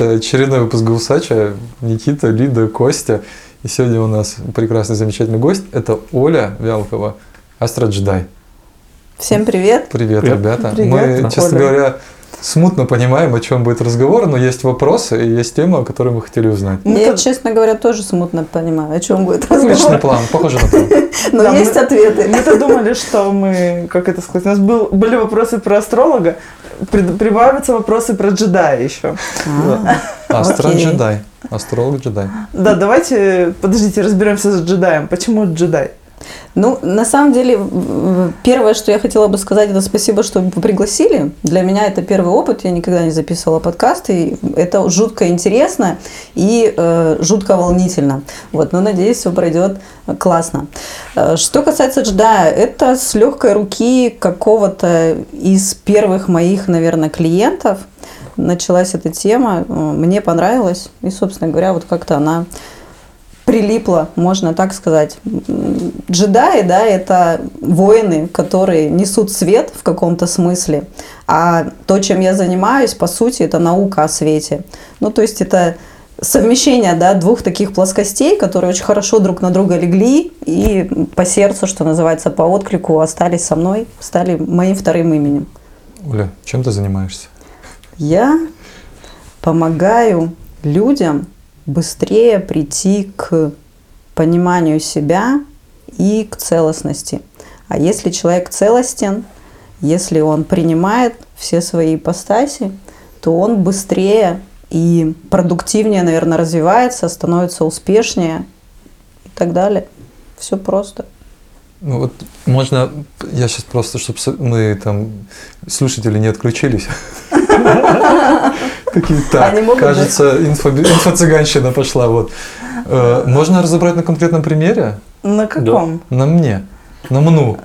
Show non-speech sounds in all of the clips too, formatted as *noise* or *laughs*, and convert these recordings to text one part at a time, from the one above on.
Это очередной выпуск Гусача. Никита, Лида, Костя. И сегодня у нас прекрасный, замечательный гость. Это Оля Вялкова, астроджедай. Всем привет. Привет, Привет. ребята. Привет, Мы, честно Оля. говоря, смутно понимаем, о чем будет разговор, но есть вопросы и есть тема, о которой мы хотели узнать. Ну, Я, то- честно говоря, тоже смутно понимаю, о чем будет Отличный разговор. план, похоже на план. *laughs* Но Да, есть мы- ответы. Мы-то думали, что мы, как это сказать, у нас был, были вопросы про астролога, прибавятся вопросы про джедая еще. А, Астроджедай. Астролог-джедай. Да, давайте, подождите, разберемся с джедаем. Почему джедай? Ну, на самом деле, первое, что я хотела бы сказать, это спасибо, что пригласили. Для меня это первый опыт, я никогда не записывала подкасты, это жутко интересно и э, жутко волнительно. Вот, но надеюсь, все пройдет классно. Э, Что касается джедая, это с легкой руки какого-то из первых моих, наверное, клиентов началась эта тема. Э, Мне понравилось, и, собственно говоря, вот как-то она прилипла, можно так сказать. Джедаи, да, это воины, которые несут свет в каком-то смысле, а то, чем я занимаюсь, по сути, это наука о свете. Ну, то есть это совмещение, да, двух таких плоскостей, которые очень хорошо друг на друга легли и по сердцу, что называется, по отклику остались со мной, стали моим вторым именем. Оля, чем ты занимаешься? Я помогаю людям быстрее прийти к пониманию себя и к целостности. А если человек целостен, если он принимает все свои ипостаси, то он быстрее и продуктивнее, наверное, развивается, становится успешнее и так далее. Все просто. Ну вот можно, я сейчас просто, чтобы мы там, слушатели не отключились. *laughs* Какие так, Они могут, кажется, инфо- инфо-цыганщина пошла. Вот. Э, Можно разобрать на конкретном примере? На каком? На мне, на мну.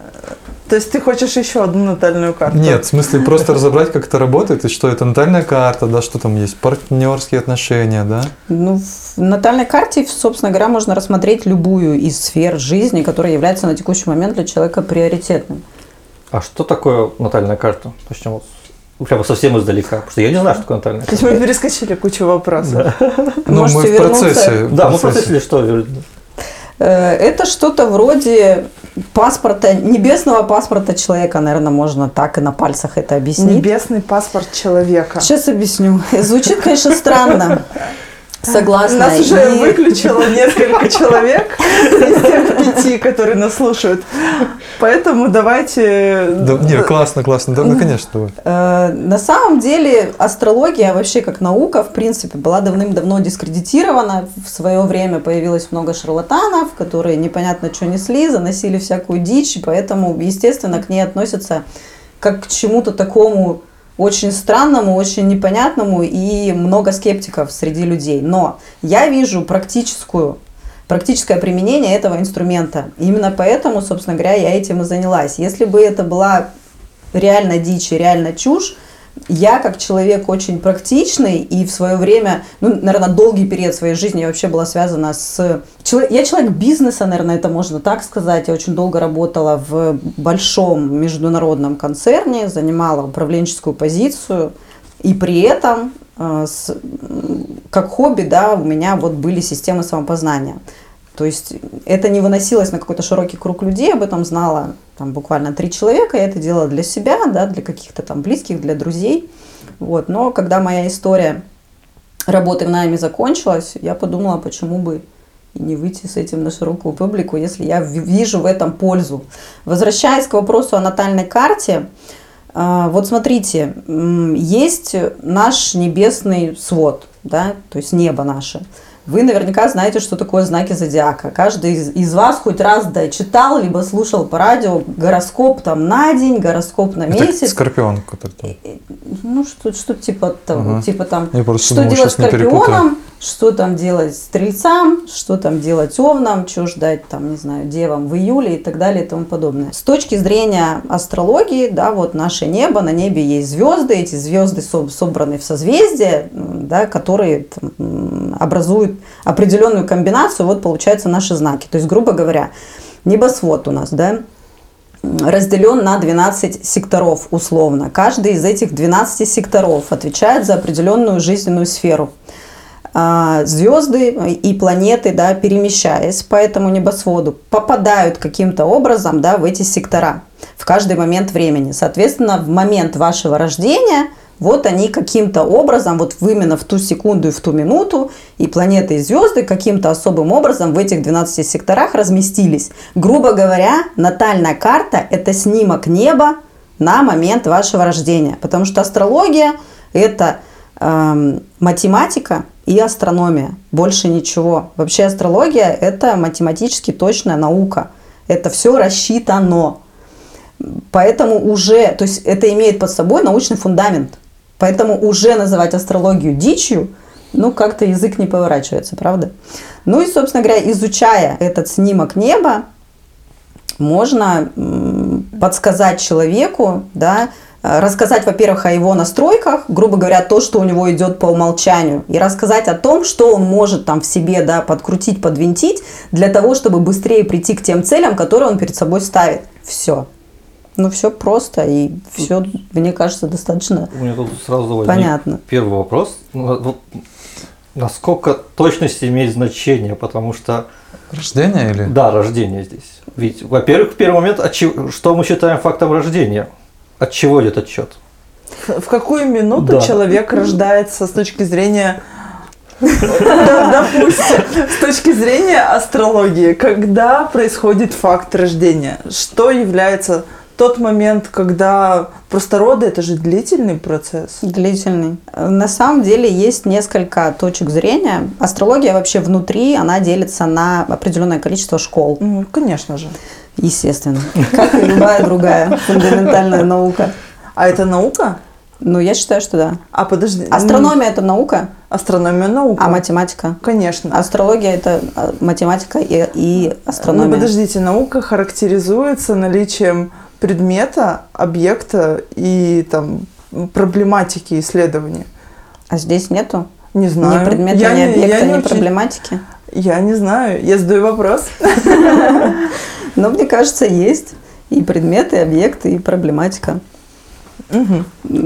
То есть ты хочешь еще одну натальную карту? Нет, в смысле просто разобрать, как это работает, и что это натальная карта, да, что там есть, партнерские отношения, да. Ну, в натальной карте, собственно говоря, можно рассмотреть любую из сфер жизни, которая является на текущий момент для человека приоритетным. А что такое натальная карта? Начнем вот прямо совсем издалека, потому что я не знаю, что такое натальная То есть мы перескочили кучу вопросов. Ну, Можете мы в вернуться. процессе. Да, мы в просто если что, Э, Это что-то вроде паспорта, небесного паспорта человека, наверное, можно так и на пальцах это объяснить. Небесный паспорт человека. Сейчас объясню. Звучит, конечно, странно. Согласна. Нас уже И- выключило *laughs* несколько человек из тех пяти, которые нас слушают. Поэтому давайте... Да, не, классно, классно. Да, ну, конечно. давай. Э, На самом деле астрология вообще как наука, в принципе, была давным-давно дискредитирована. В свое время появилось много шарлатанов, которые непонятно что несли, заносили всякую дичь, и поэтому, естественно, к ней относятся как к чему-то такому очень странному, очень непонятному и много скептиков среди людей. Но я вижу практическую практическое применение этого инструмента. Именно поэтому, собственно говоря, я этим и занялась. Если бы это была реально дичь и реально чушь, я как человек очень практичный и в свое время, ну, наверное, долгий период своей жизни я вообще была связана с... Я человек бизнеса, наверное, это можно так сказать. Я очень долго работала в большом международном концерне, занимала управленческую позицию. И при этом, э, как хобби, да, у меня вот были системы самопознания. То есть это не выносилось на какой-то широкий круг людей, об этом знала там буквально три человека, я это делала для себя, да, для каких-то там близких, для друзей. Вот. Но когда моя история работы в найме закончилась, я подумала, почему бы и не выйти с этим на широкую публику, если я ви- вижу в этом пользу. Возвращаясь к вопросу о натальной карте, а, вот смотрите, есть наш небесный свод, да, то есть небо наше. Вы наверняка знаете, что такое знаки зодиака. Каждый из, из вас хоть раз да, читал, либо слушал по радио гороскоп там на день, гороскоп на Это месяц. скорпион, который там. Ну, что, что типа того, Ага. типа там, Я что думал, делать скорпионам, что там делать стрельцам, что там делать овнам, что ждать там, не знаю, девам в июле и так далее и тому подобное. С точки зрения астрологии, да, вот наше небо, на небе есть звезды, эти звезды со- собраны в созвездия, да, которые там, образуют определенную комбинацию, вот получаются наши знаки. То есть, грубо говоря, небосвод у нас, да, разделен на 12 секторов условно. Каждый из этих 12 секторов отвечает за определенную жизненную сферу. А, Звезды и планеты, да, перемещаясь по этому небосводу, попадают каким-то образом да, в эти сектора в каждый момент времени. Соответственно, в момент вашего рождения – вот они каким-то образом, вот именно в ту секунду и в ту минуту, и планеты и звезды каким-то особым образом в этих 12 секторах разместились. Грубо говоря, натальная карта – это снимок неба на момент вашего рождения. Потому что астрология – это э, математика и астрономия. Больше ничего. Вообще астрология – это математически точная наука. Это все рассчитано. Поэтому уже, то есть это имеет под собой научный фундамент. Поэтому уже называть астрологию дичью, ну, как-то язык не поворачивается, правда? Ну и, собственно говоря, изучая этот снимок неба, можно подсказать человеку, да, рассказать, во-первых, о его настройках, грубо говоря, то, что у него идет по умолчанию, и рассказать о том, что он может там в себе да, подкрутить, подвинтить, для того, чтобы быстрее прийти к тем целям, которые он перед собой ставит. Все. Ну, все просто и все, мне кажется, достаточно У меня тут сразу понятно. первый вопрос. Ну, вот насколько точность имеет значение, потому что, Рождение или? да, рождение здесь. Ведь, во-первых, в первый момент, что мы считаем фактом рождения? От чего идет отчет? В в какую минуту Да. человек рождается с точки зрения, да, *laughs* допустим, с точки зрения астрологии, когда происходит факт рождения? Что является тот момент, когда просто роды это же длительный процесс? Длительный. На самом деле есть несколько точек зрения. Астрология вообще внутри, она делится на определенное количество школ, Ну, конечно же. Естественно. Как и любая другая фундаментальная наука. А это наука? Ну, я считаю, что да. А подожди. Астрономия – это наука, Астрономия наука. а математика. Конечно. Астрология – это а, математика и, и Ну, астрономия. подождите, наука характеризуется наличием предмета, объекта и там проблематики исследования. А здесь нету Не знаю. ни предмета, Я ни не- объекта, я не ни очень- проблематики. Я не знаю. Я задаю вопрос. *laughs* Но мне кажется, есть и предметы, и объекты, и проблематика. Мгм.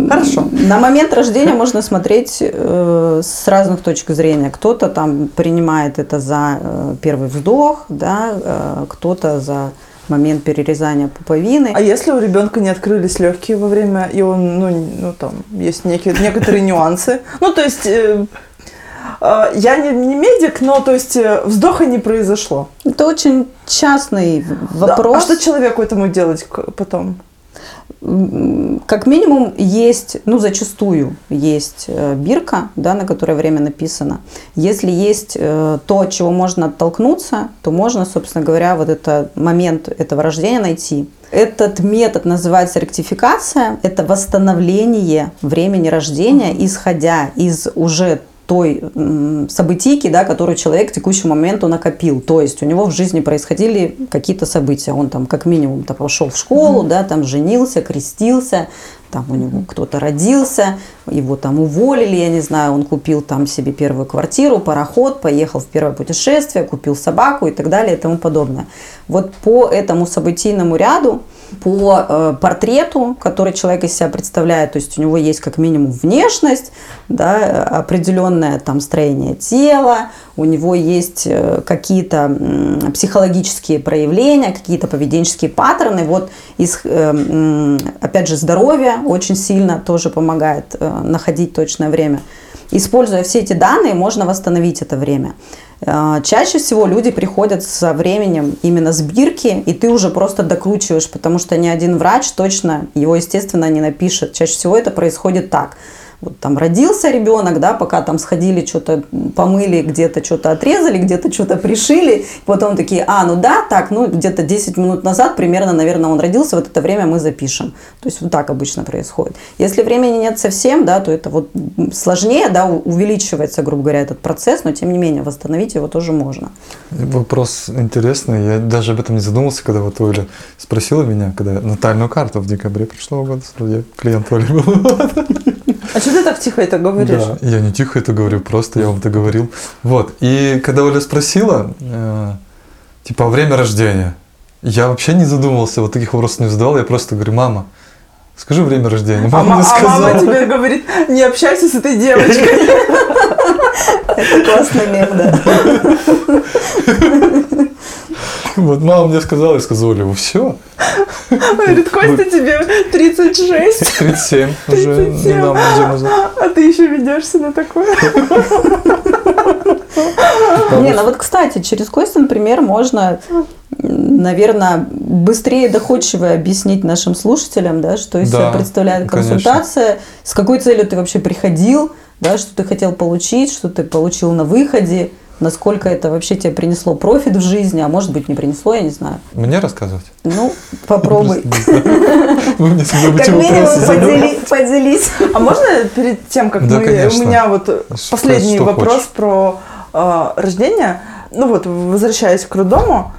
Хорошо. На момент рождения можно смотреть э, с разных точек зрения. Кто-то там принимает это за э, первый вздох, да, э, кто-то за момент перерезания пуповины. А если у ребенка не открылись легкие во время, и он, ну, ну там, есть некие, некоторые нюансы. Ну, то есть, э, я не, не медик, но, то есть, э, вздоха не произошло. Это очень частный в- Да, вопрос. А что человеку этому делать потом? Как минимум есть, ну зачастую есть э, бирка, да, на которой время написано. Если есть э, то, от чего можно оттолкнуться, то можно, собственно говоря, вот этот момент этого рождения найти. Этот метод называется ректификация. Это восстановление времени рождения, исходя из уже той событийки, да, которую человек к текущему моменту накопил. То есть у него в жизни происходили какие-то события. Он там как минимум то пошел в школу, да, там женился, крестился, там у него кто-то родился, его там уволили, я не знаю, он купил там себе первую квартиру, пароход, поехал в первое путешествие, купил собаку и так далее и тому подобное. Вот по этому событийному ряду по э, портрету, который человек из себя представляет, то есть у него есть как минимум внешность, да, определенное там строение тела, у него есть э, какие-то психологические проявления, какие-то поведенческие паттерны. Вот из, э, опять же, здоровье очень сильно тоже помогает э, находить точное время. Используя все эти данные, можно восстановить это время. Э, Чаще всего люди приходят со временем именно сбирки, и ты уже просто докручиваешь, потому что ни один врач точно его, естественно, не напишет. Чаще всего это происходит так. Вот там родился ребенок, да, пока там сходили, что-то помыли, где-то что-то отрезали, где-то что-то пришили, потом такие, а, ну да, так, ну где-то 10 минут назад примерно, наверное, он родился, вот это время мы запишем. То есть вот так обычно происходит. Если времени нет совсем, да, то это вот сложнее, да, увеличивается, грубо говоря, этот процесс, но тем не менее восстановить его тоже можно. Вопрос интересный. Я даже об этом не задумался, когда вот Оля спросила меня, когда натальную карту в декабре прошлого года, я клиент Оли был. *laughs* А что ты так тихо это говоришь? Да, я не тихо это говорю, просто я вам это говорил. Вот, и когда Оля спросила, э, типа, а время рождения, Я вообще не задумывался, вот таких вопросов не задавал. Я просто говорю, мама, скажи время рождения. А, Мама ма- мне а мама сказала. тебе говорит, не общайся с этой девочкой. Это классный мем, да. *laughs* Вот мама мне сказала, я сказал, Оля, все, Говорит, Костя, тебе 36, 37 *laughs* уже 37. недавно, неделю назад. а ты еще ведешься на такое. *laughs* Не, ну вот, кстати, через Костин пример можно, наверное, быстрее и доходчиво объяснить нашим слушателям, да, что из себя Да, представляет конечно. консультация, с какой целью ты вообще приходил, да, что ты хотел получить, что ты получил на выходе, насколько это вообще тебе принесло профит в жизни, а может быть не принесло, я не знаю. Мне рассказывать? Ну, попробуй. Вы мне Как минимум поделись. А можно перед тем, как мы... У меня вот последний вопрос про э, рождение. Ну вот, возвращаясь к роддому,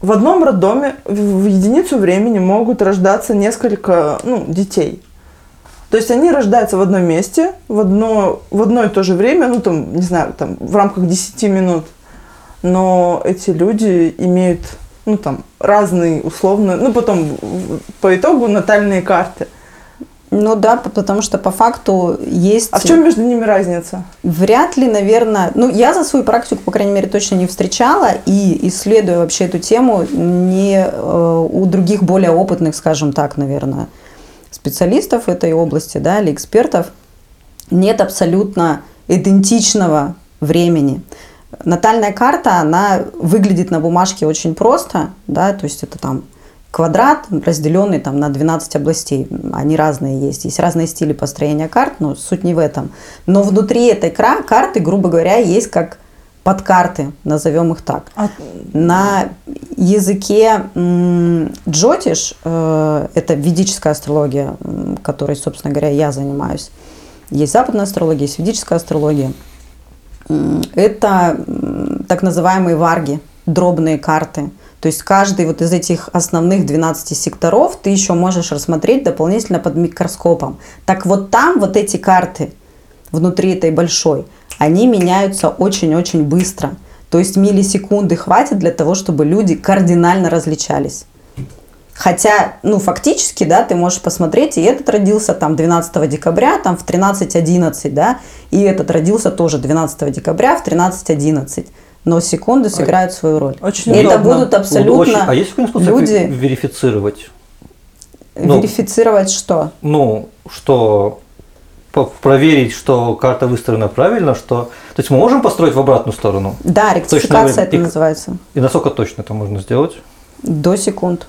в одном роддоме в, в единицу времени могут рождаться несколько ну, детей. То есть они рождаются в одном месте, в одно, в одно и то же время, ну там, не знаю, там в рамках 10 минут. Но эти люди имеют, ну там, разные условно, ну потом по итогу натальные карты. Ну да, потому что по факту есть... А в чем между ними разница? Вряд ли, наверное, ну я за свою практику, по крайней мере, точно не встречала и исследуя вообще эту тему не э, у других более опытных, скажем так, наверное, специалистов этой области, да, или экспертов, нет абсолютно идентичного времени. Натальная карта, она выглядит на бумажке очень просто, да, то есть это там квадрат, разделенный там на 12 областей. Они разные есть. Есть разные стили построения карт, но суть не в этом. Но внутри этой карты, грубо говоря, есть как подкарты, назовем их так. А- На языке джотиш, э, это ведическая астрология, которой, собственно говоря, я занимаюсь. Есть западная астрология, есть ведическая астрология. Это так называемые варги, дробные карты. То есть каждый вот из этих основных 12 секторов ты еще можешь рассмотреть дополнительно под микроскопом. Так вот там вот эти карты внутри этой большой, они меняются очень-очень быстро. То есть миллисекунды хватит для того, чтобы люди кардинально различались. Хотя, ну, фактически, да, ты можешь посмотреть, и этот родился там 12 декабря, там в 13.11, да, и этот родился тоже 12 декабря в 13.11. Но секунды сыграют свою роль. Очень и это будут абсолютно Очень- А есть люди ве- верифицировать? ну. верифицировать что? Ну, что проверить, что карта выстроена правильно, что... То есть мы можем построить в обратную сторону? Да, ректификация время. это И- называется. И насколько точно это можно сделать? До секунд.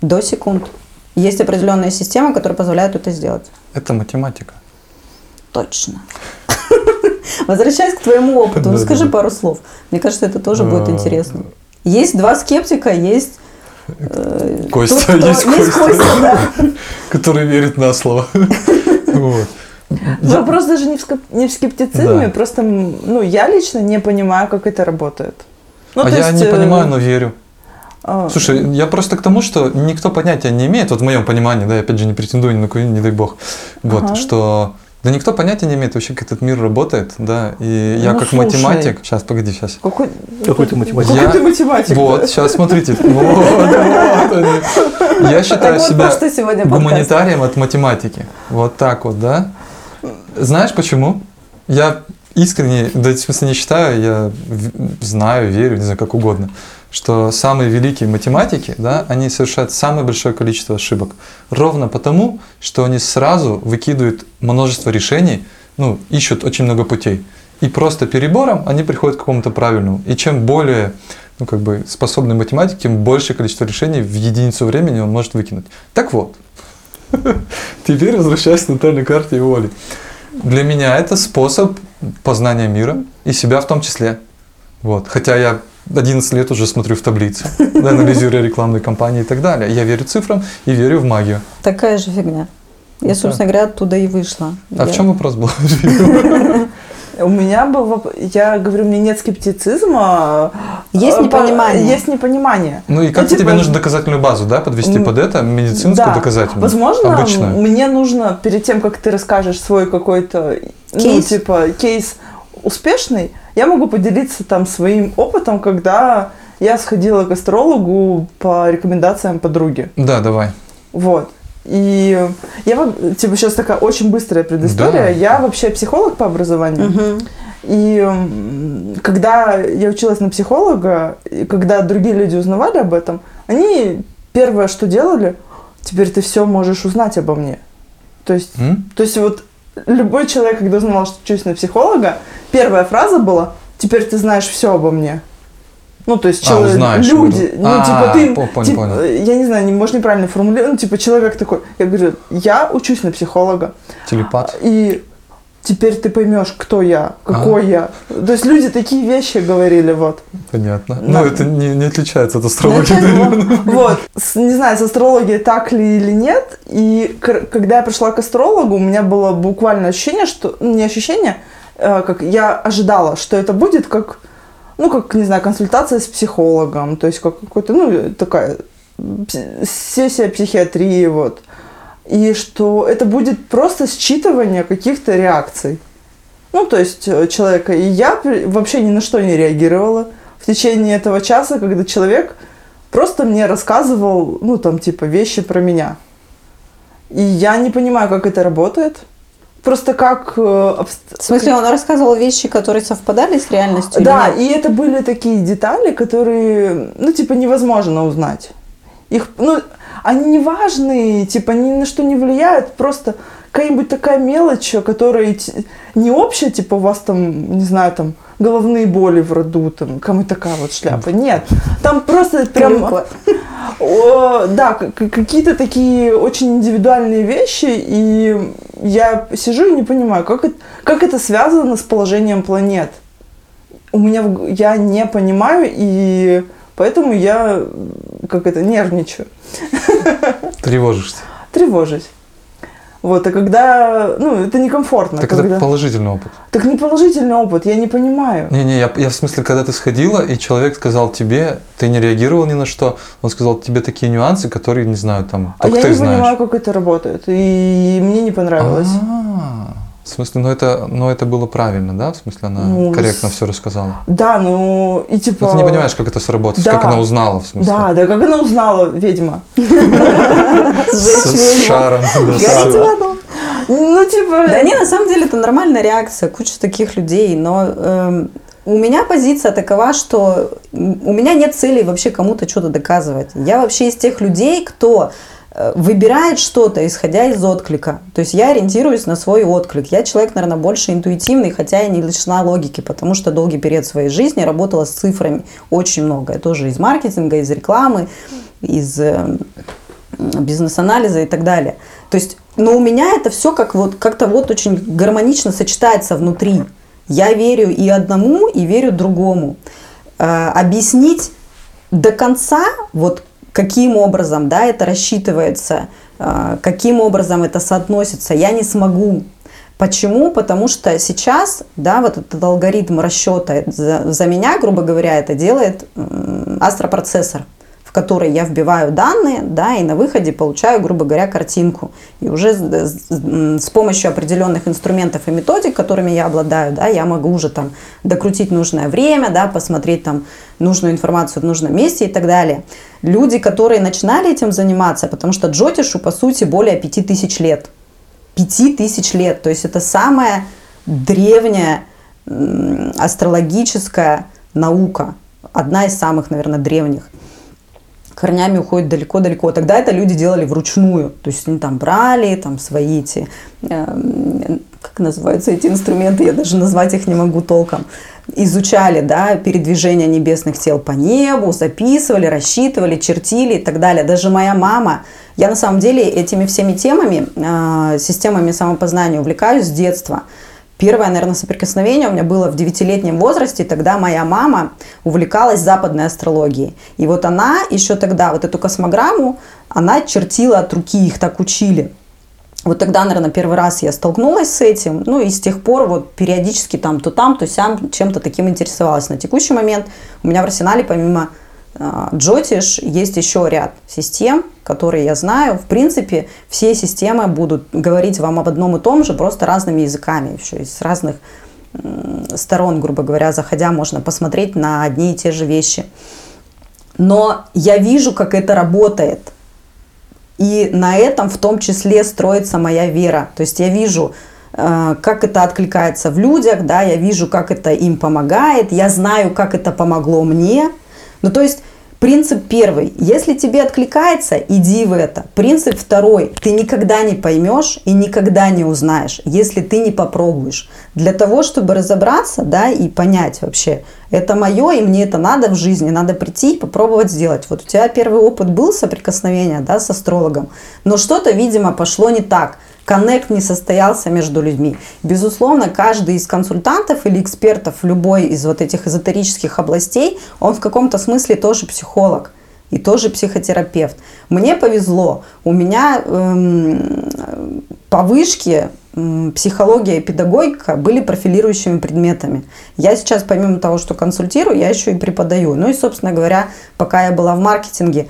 До секунд. Есть определенная система, которая позволяет это сделать. Это математика. Точно. *laughs* Возвращаясь к твоему опыту, Да, скажи да. пару слов. Мне кажется, это тоже будет А, интересно. Есть два скептика, есть... э, Костя, кто- *laughs* есть Костя. Костя, да. *laughs* Который верит на слово. Вот. Вопрос даже не в, скеп- не в скептицизме, Да. просто ну, я лично не понимаю, как это работает. Ну, А я есть, не э, понимаю, но верю. а, Слушай, я просто к тому, что никто понятия не имеет, вот в моем понимании, да, я опять же не претендую ни на какой, не дай бог, вот, Ага. что да никто понятия не имеет вообще, как этот мир работает, да, и я Ну, как слушай. математик, сейчас, погоди, сейчас. какой, Какой ты математик? Какой Я- ты математик? Вот, сейчас смотрите, вот, вот они. Я считаю себя гуманитарием от математики, вот так вот, да. Знаешь почему? Я искренне, да, в смысле не считаю, я знаю, верю, не знаю, как угодно, что самые великие математики, да, они совершают самое большое количество ошибок. Ровно потому, что они сразу выкидывают множество решений, ну, ищут очень много путей. И просто перебором они приходят к какому-то правильному. И чем более ну, как бы способный математик, тем большее количество решений в единицу времени он может выкинуть. Так вот, *laughs* теперь возвращаясь к натальной карте и Оли. Для меня это способ познания мира и себя в том числе. Вот. Хотя я 11 лет уже смотрю в таблицы, да, анализирую рекламные кампании и так далее. Я верю цифрам и верю в магию. Такая же фигня. Я, собственно говоря, оттуда и вышла. А в Я- чем вопрос был? *laughs* У меня был воп- я говорю, у меня нет скептицизма. Есть э, по- непонимание. Есть непонимание. Ну и как Ну, тебе типа, нужно доказательную базу, да, подвести под это, медицинскую Да. доказательную? Возможно, Обычную. мне нужно перед тем, как ты расскажешь свой какой-то ну, Кейс. типа кейс успешный, я могу поделиться там своим опытом, когда я сходила к астрологу по рекомендациям подруги. Да, давай. Вот. И я, типа, сейчас такая очень быстрая предыстория. Да. Я вообще психолог по образованию. Мгм. И когда я училась на психолога, и когда другие люди узнавали об этом, они первое, что делали, теперь ты все можешь узнать обо мне. То есть, М? то есть вот любой человек, когда узнавал, что учусь на психолога, первая фраза была, теперь ты знаешь все обо мне. Ну, то есть А, чело- узнаешь, люди, ну, А, типа, ты, по- понял, типа, понял. я не знаю, не, может, неправильно формулирую, ну, типа, человек такой, я говорю, я учусь на психолога, Телепат. и теперь ты поймешь, кто я, какой я. То есть люди такие вещи говорили, вот. Понятно. Да. Ну, это не, не отличается от астрологии, наверное. Вот. Не знаю, с астрологией так ли или нет. И когда я пришла к астрологу, у меня было буквально ощущение, что... ну, Не ощущение, э, как я ожидала, что это будет как, ну, как, не знаю, консультация с психологом. То есть как какой-то, ну, такая сессия психиатрии, вот. И что это будет просто считывание каких-то реакций. Ну, то есть э, человека. И я вообще ни на что не реагировала в течение этого часа, когда человек просто мне рассказывал, ну, там, типа, вещи про меня. И я не понимаю, как это работает. Просто как... э, В смысле, он рассказывал вещи, которые совпадали с реальностью? Да, и это были такие детали, которые, ну, типа, невозможно узнать. Их, ну, они не важные, типа, ни на что не влияют, просто какая-нибудь такая мелочь, которая не общая, типа, у вас там, не знаю, там, головные боли в роду, там, кому такая вот шляпа. Нет, там просто прям... О, да, какие-то такие очень индивидуальные вещи, и я сижу и не понимаю, как это, как это связано с положением планет. У меня я не понимаю, и поэтому я как это нервничаю, Тревожишься. тревожусь. Вот, а когда, ну, это некомфортно. Так когда... это положительный опыт. Так не положительный опыт, я не понимаю. Не-не, я, я в смысле, когда ты сходила, и человек сказал тебе, ты не реагировал ни на что, он сказал тебе такие нюансы, которые, не знаю, там, А я не знаешь. понимаю, как это работает, и мне не понравилось. А, В смысле, ну это, ну это было правильно, да? В смысле, она Ну, корректно с- все рассказала. Да, ну, и типа... Но ты не понимаешь, как это сработает, Да. как она узнала, в смысле. Да, да, как она узнала, ведьма? *laughs* С, шаром. аду. Ну, типа... Да не, на самом деле это нормальная реакция, куча таких людей, но эм, у меня позиция такова, что у меня нет цели вообще кому-то что-то доказывать. Я вообще из тех людей, кто выбирает что-то, исходя из отклика. То есть я ориентируюсь на свой отклик. Я человек, наверное, больше интуитивный, хотя и не лишена логики, потому что долгий период своей жизни работала с цифрами очень много. Я тоже из маркетинга, из рекламы, из э, бизнес-анализа и так далее. То есть, но у меня это все как вот как-то вот очень гармонично сочетается внутри. Я верю и одному, и верю другому. Э, объяснить до конца, вот каким образом, да, это рассчитывается, э, каким образом это соотносится, я не смогу. Почему? Потому что сейчас, да, вот этот алгоритм расчета за, за меня, грубо говоря, это делает астропроцессор, в который я вбиваю данные, да, и на выходе получаю, грубо говоря, картинку. И уже с, с- помощью определенных инструментов и методик, которыми я обладаю, да, я могу уже там докрутить нужное время, да, посмотреть там нужную информацию в нужном месте и так далее. Люди, которые начинали этим заниматься, потому что Джотишу, по сути, более 5000 лет. 5000 лет. То есть это самая древняя астрологическая наука. Одна из самых, наверное, древних. Корнями уходит далеко-далеко. Тогда это люди делали вручную. То есть они там брали там свои эти, эм, как называются эти инструменты, я даже назвать их не могу толком. Изучали, да, передвижение небесных тел по небу, записывали, рассчитывали, чертили и так далее. Даже моя мама, я на самом деле этими всеми темами, э, системами самопознания увлекаюсь с детства. Первое, наверное, соприкосновение у меня было в девятилетнем возрасте. Тогда моя мама увлекалась западной астрологией. И вот она еще тогда, вот эту космограмму, она чертила от руки, их так учили. Вот тогда, наверное, первый раз я столкнулась с этим. Ну и с тех пор вот периодически там то там, то сям чем-то таким интересовалась. На текущий момент у меня в арсенале помимо Джотиш есть еще ряд систем, которые я знаю. В принципе, все системы будут говорить вам об одном и том же, просто разными языками. Еще из разных сторон, грубо говоря, заходя, можно посмотреть на одни и те же вещи. Но я вижу, как это работает. И на этом в том числе строится моя вера. То есть я вижу, э, как это откликается в людях, да, я вижу, как это им помогает, я знаю, как это помогло мне. Ну, то есть Принцип первый. Если тебе откликается, иди в это. Принцип второй. Ты никогда не поймешь и никогда не узнаешь, если ты не попробуешь. Для того, чтобы разобраться, да, и понять вообще, это мое, и мне это надо в жизни, надо прийти и попробовать сделать. Вот у тебя первый опыт был соприкосновения, да, с астрологом, но что-то, видимо, пошло не так – коннект не состоялся между людьми. Безусловно, каждый из консультантов или экспертов любой из вот этих эзотерических областей, он в каком-то смысле тоже психолог и тоже психотерапевт. Мне повезло, у меня эм, по вышке эм, психология и педагогика были профилирующими предметами. Я сейчас, помимо того, что консультирую, я еще и преподаю. Ну и, собственно говоря, пока я была в маркетинге,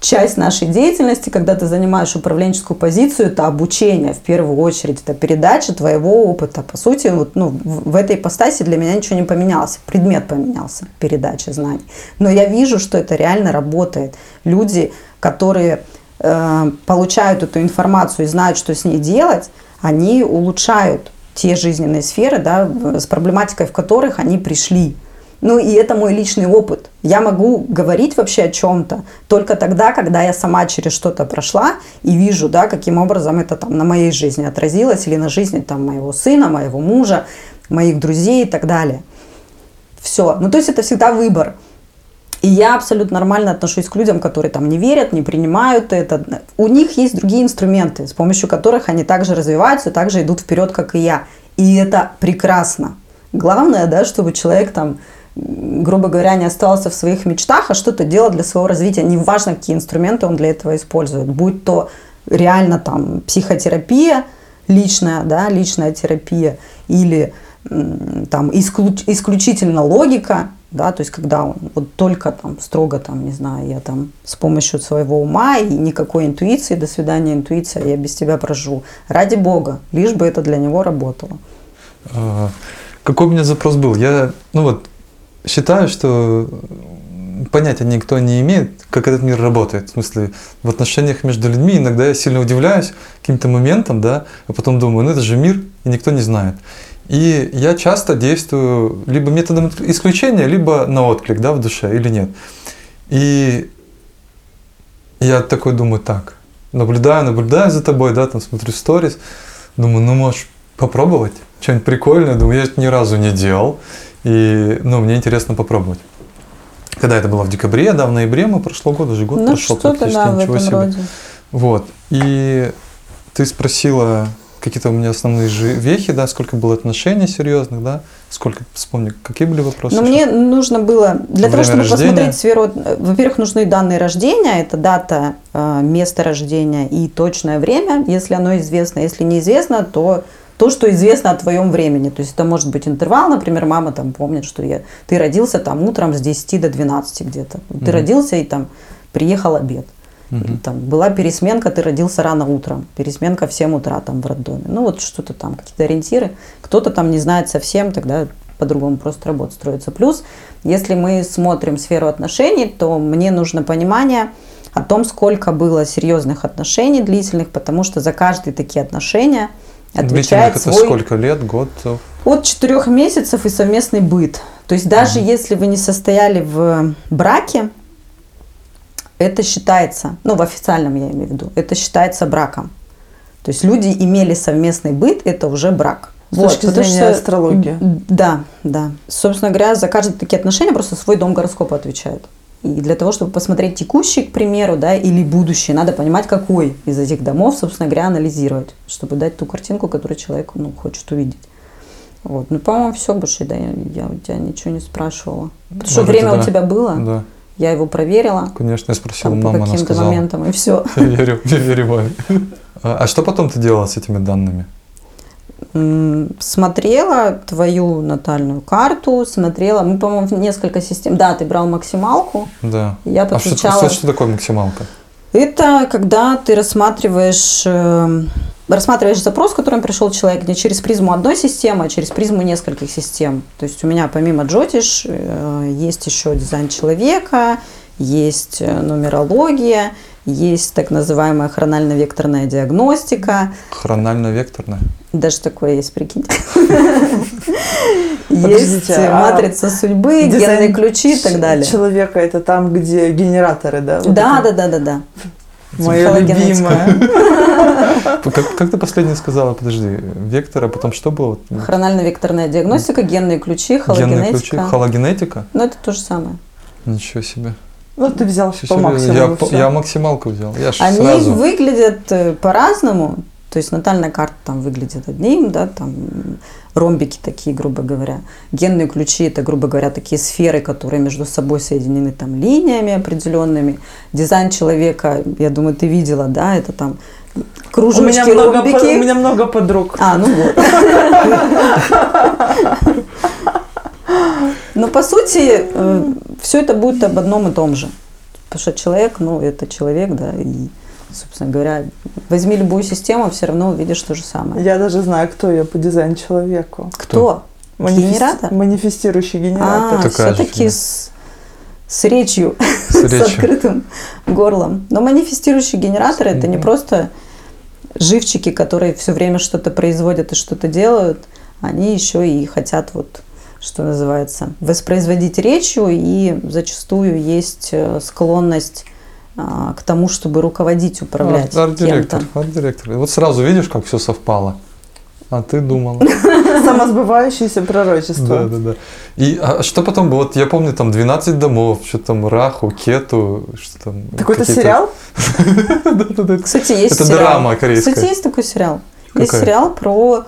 часть нашей деятельности, когда ты занимаешь управленческую позицию, это обучение в первую очередь, это передача твоего опыта. По сути, вот, ну, в, этой ипостаси для меня ничего не поменялось, предмет поменялся, передача знаний. Но я вижу, что это реально работает. Люди, которые э, получают эту информацию и знают, что с ней делать, они улучшают те жизненные сферы, да, с проблематикой в которых они пришли. Ну и это мой личный опыт. Я могу говорить вообще о чем-то только тогда, когда я сама через что-то прошла и вижу, да, каким образом это там на моей жизни отразилось или на жизни там моего сына, моего мужа, моих друзей и так далее. Все. Ну то есть это всегда выбор. И я абсолютно нормально отношусь к людям, которые там не верят, не принимают это. У них есть другие инструменты, с помощью которых они также развиваются, также идут вперед, как и я. И это прекрасно. Главное, да, чтобы человек там грубо говоря, не остался в своих мечтах, а что-то делал для своего развития. Неважно, какие инструменты он для этого использует. Будь то реально там психотерапия, личная, да, личная терапия, или там исключ, исключительно логика, да, то есть когда он вот только там строго там, не знаю, я там с помощью своего ума и никакой интуиции, до свидания интуиция, я без тебя проживу. Ради Бога, лишь бы это для него работало. А, какой у меня запрос был? Я, ну вот, считаю, что понятия никто не имеет, как этот мир работает. В смысле, в отношениях между людьми иногда я сильно удивляюсь каким-то моментом, да, а потом думаю, ну это же мир, и никто не знает. И я часто действую либо методом исключения, либо на отклик, да, в душе, или нет. И я такой думаю, так, наблюдаю, наблюдаю за тобой, да, там смотрю сторис, думаю, ну можешь попробовать что-нибудь прикольное, думаю, я это ни разу не делал. И, ну, мне интересно попробовать. Когда это было в декабре, да, в ноябре мы прошло год, уже год ну, прошел практически, да, ничего себе. Роде. Вот. И ты спросила какие-то у меня основные же вехи, да, сколько было отношений серьезных, да, сколько, вспомни, какие были вопросы? Но мне нужно было, для Время того, чтобы рождения? посмотреть сферу, во-первых, нужны данные рождения, это дата, э, место рождения и точное время, если оно известно. Если неизвестно, то то, что известно о твоем времени. То есть это может быть интервал, например, мама там помнит, что я, ты родился там утром с 10 до 12 где-то. Ты Мгм. родился и там приехал обед. Или Там была пересменка, ты родился рано утром, пересменка в 7 утра там в роддоме. Ну вот что-то там, какие-то ориентиры. Кто-то там не знает совсем, тогда по-другому просто работа строится. Плюс, если мы смотрим сферу отношений, то мне нужно понимание о том, сколько было серьезных отношений длительных, потому что за каждые такие отношения отвечает это свой сколько лет, год? от четырех месяцев и совместный быт. То есть даже если вы не состояли в браке, это считается, ну в официальном я имею в виду, это считается браком. То есть люди имели совместный быт, это уже брак. С точки потому зрения астрологии. м, Да, да. Собственно говоря, за каждые такие отношения просто свой дом гороскопа отвечает. И для того, чтобы посмотреть текущий, к примеру, да, или будущий, надо понимать, какой из этих домов, собственно говоря, анализировать, чтобы дать ту картинку, которую человек ну, хочет увидеть. Вот. Ну, по-моему, все больше, да, я, я у тебя ничего не спрашивала. Потому что Может, время да. у тебя было, Да, я его проверила, конечно, я спросил, там, по мама, она каким-то моментам, и все. Я верю, я верю маме. А а что потом ты делала с этими данными? Смотрела твою натальную карту, смотрела, мы, по-моему, в несколько систем. Да, ты брал максималку, Да. я А что, подключала. что, такое максималка? Это когда ты рассматриваешь, э, рассматриваешь запрос, к которому пришел человек не через призму одной системы, а через призму нескольких систем. То есть у меня помимо Джотиш э, есть еще дизайн человека, есть э, нумерология, есть так называемая хронально-векторная диагностика. Хронально-векторная. Даже такое есть, прикиньте. *laughs* Есть а матрица судьбы, генные ключи и так далее. Человека это там, где генераторы, да? Да, да, да, да, да. Моя Психологенетика. любимая. *laughs* Как, как ты последнее сказала? Подожди. Вектор, а потом что было? Хронально-векторная диагностика, генные ключи, Генные ключи? хологенетика. Хологенетика? Ну, это то же самое. Ничего себе. Ну, ты взял Всё по максимуму. я, по- всё. я максималку взял. Я Они сразу. выглядят э, по-разному. То есть натальная карта там выглядит одним, да, там ромбики такие, грубо говоря. Генные ключи это, грубо говоря, такие сферы, которые между собой соединены там линиями определенными. Дизайн человека, я думаю, ты видела, да, это там У кружочки, меня, много, ромбики. по- у меня много подруг. А, ну вот. *laughs* Но по сути, все это будет об одном и том же. Потому что человек, ну, это человек, да, и, собственно говоря, возьми любую систему, все равно увидишь то же самое. Я даже знаю, кто я по дизайну человеку. Кто? Манифести- Генератор? Манифестирующий генератор. А, все-таки с, с речью, С *laughs* с речью. открытым горлом. Но манифестирующие генераторы это не просто живчики, которые все время что-то производят и что-то делают, они еще и хотят вот что называется, воспроизводить речью, и зачастую есть э, склонность а, к тому, чтобы руководить, управлять Арт- Арт-директор. кем-то. Арт-директор. Вот сразу видишь, как все совпало. А ты думала. *laughs* Самосбывающееся пророчество. Да, да, да. И а что потом было? Вот я помню, там 12 домов, что там Раху, Кету, что там. Какой-то какие-то- сериал? *laughs* Кстати, есть Это драма корейская. Кстати, есть такой сериал. Есть сериал про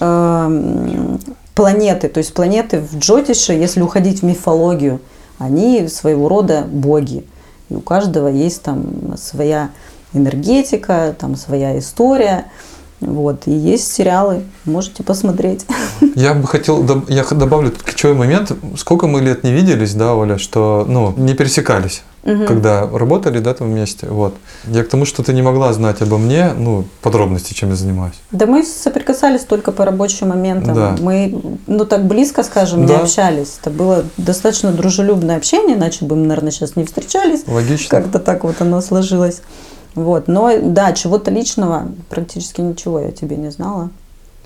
эм, планеты. То есть планеты в Джотише, если уходить в мифологию, они своего рода боги. И у каждого есть там своя энергетика, там своя история. Вот. И есть сериалы, можете посмотреть. Я бы хотел, я добавлю ключевой момент. Сколько мы лет не виделись, да, Оля, что, ну, не пересекались, Мгм. когда работали, да, там вместе, вот. Я к тому, что ты не могла знать обо мне, ну, подробности, чем я занимаюсь. Да мы соприкасались только по рабочим моментам. Да. Мы, ну так близко, скажем, не Да. общались. Это было достаточно дружелюбное общение, иначе бы мы, наверное, сейчас не встречались. Логично? Как-то так вот оно сложилось. Вот. Но да, чего-то личного практически ничего я тебе не знала.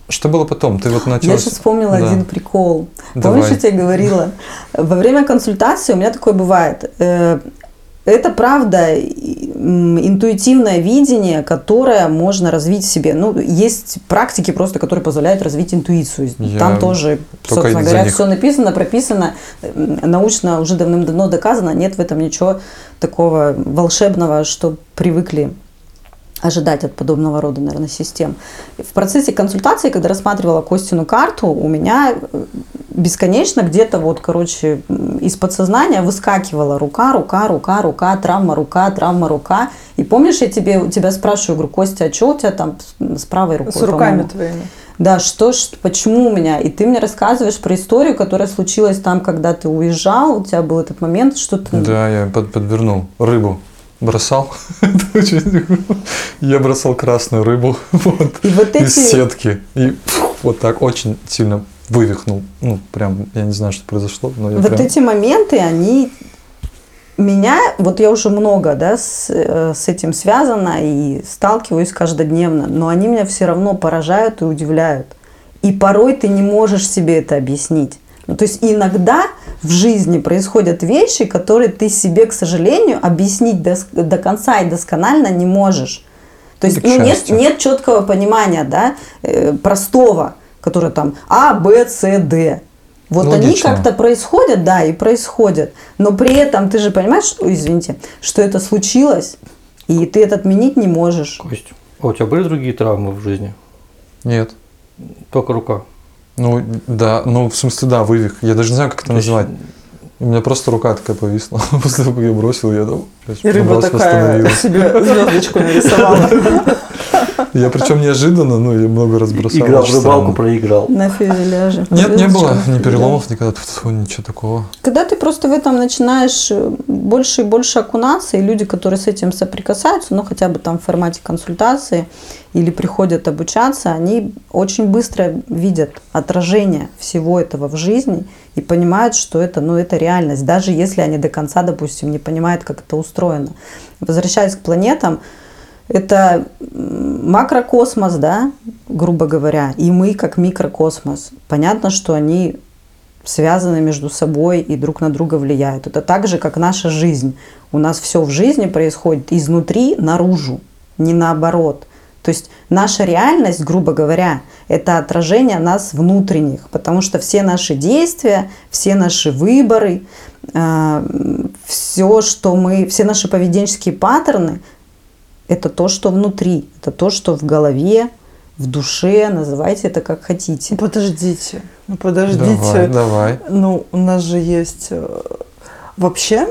Что было потом? Ты вот начала... Я сейчас вспомнила Да. один прикол. Давай. Помнишь, я тебе говорила? Во время консультации у меня такое бывает. Это правда интуитивное видение, которое можно развить в себе. Ну, есть практики просто, которые позволяют развить интуицию. Я Там тоже, собственно говоря, них. все написано, прописано, научно уже давным-давно доказано. Нет в этом ничего такого волшебного, что привыкли ожидать от подобного рода, наверное, систем. В процессе консультации, когда рассматривала Костину карту, у меня э, бесконечно где-то вот, короче, из подсознания выскакивала рука, рука, рука, рука, травма, рука, травма, рука. И помнишь, я тебе, у тебя спрашиваю, говорю, Костя, а что у тебя там с, правой рукой? С руками по-моему?» твоими. Да, что ж, почему у меня? И ты мне рассказываешь про историю, которая случилась там, когда ты уезжал, у тебя был этот момент, что ты... Да, я под- подвернул рыбу. Бросал. *laughs* Это очень- Я бросал красную рыбу *laughs* вот, И вот из эти... сетки. И пф, *laughs* вот так очень сильно вывихнул. Ну, прям, я не знаю, что произошло, но я Вот прям... эти моменты, они меня, вот я уже много, да, с, э, с этим связана и сталкиваюсь каждодневно, но они меня все равно поражают и удивляют. И порой ты не можешь себе это объяснить. Ну, то есть иногда в жизни происходят вещи, которые ты себе, к сожалению, объяснить до, до конца и досконально не можешь. То есть ну, нет, нет четкого понимания, да, э, простого, которое там А, Б, С, Д. Вот они Логично. как-то происходят, да, и происходят. Но при этом ты же понимаешь, что, извините, что это случилось, и ты это отменить не можешь. Кость, а у тебя были другие травмы в жизни? Нет. Только рука. Ну, да, ну, в смысле, да, вывих. Я даже не знаю, как это назвать. У меня просто рука такая повисла. *laughs* После того, как я бросил, я там... И рыба такая себе звездочку нарисовала. *laughs* Я причем неожиданно, ну, я много раз бросал. Играл в рыбалку, проиграл. На фюзеляже. Нет, не было ни переломов, никогда, Фу, ничего такого. Когда ты просто в этом начинаешь э, больше и больше окунаться, и люди, которые с этим соприкасаются, ну хотя бы там в формате консультации или приходят обучаться, они очень быстро видят отражение всего этого в жизни и понимают, что это, ну, это реальность, даже если они до конца, допустим, не понимают, как это устроено. Возвращаясь к планетам, это макрокосмос, да, грубо говоря, и мы как микрокосмос. Понятно, что они связаны между собой и друг на друга влияют. Это так же, как наша жизнь. У нас все в жизни происходит изнутри наружу, не наоборот. То есть наша реальность, грубо говоря, это отражение нас внутренних, потому что все наши действия, все наши выборы, все, что мы, все наши поведенческие паттерны, это то, что внутри, это то, что в голове, в душе, называйте это как хотите. Ну, Подождите, ну подождите. Давай, давай. Ну, у нас же есть э, вообще,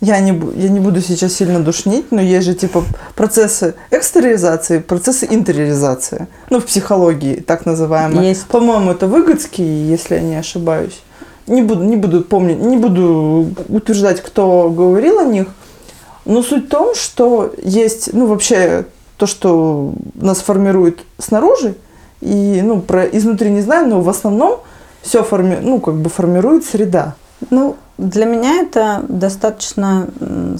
я не, бу- я не буду сейчас сильно душнить, но есть же типа процессы экстериоризации, процессы интериоризации. Ну, в психологии, так называемые. Есть. По-моему, это Выгодский, если я не ошибаюсь. Не буду, не буду помнить, не буду утверждать, кто говорил о них. Но суть в том, что есть, ну, вообще, то, что нас формирует снаружи, и, ну, про изнутри не знаю, но в основном все форми, ну, как бы формирует среда. Ну, для меня это достаточно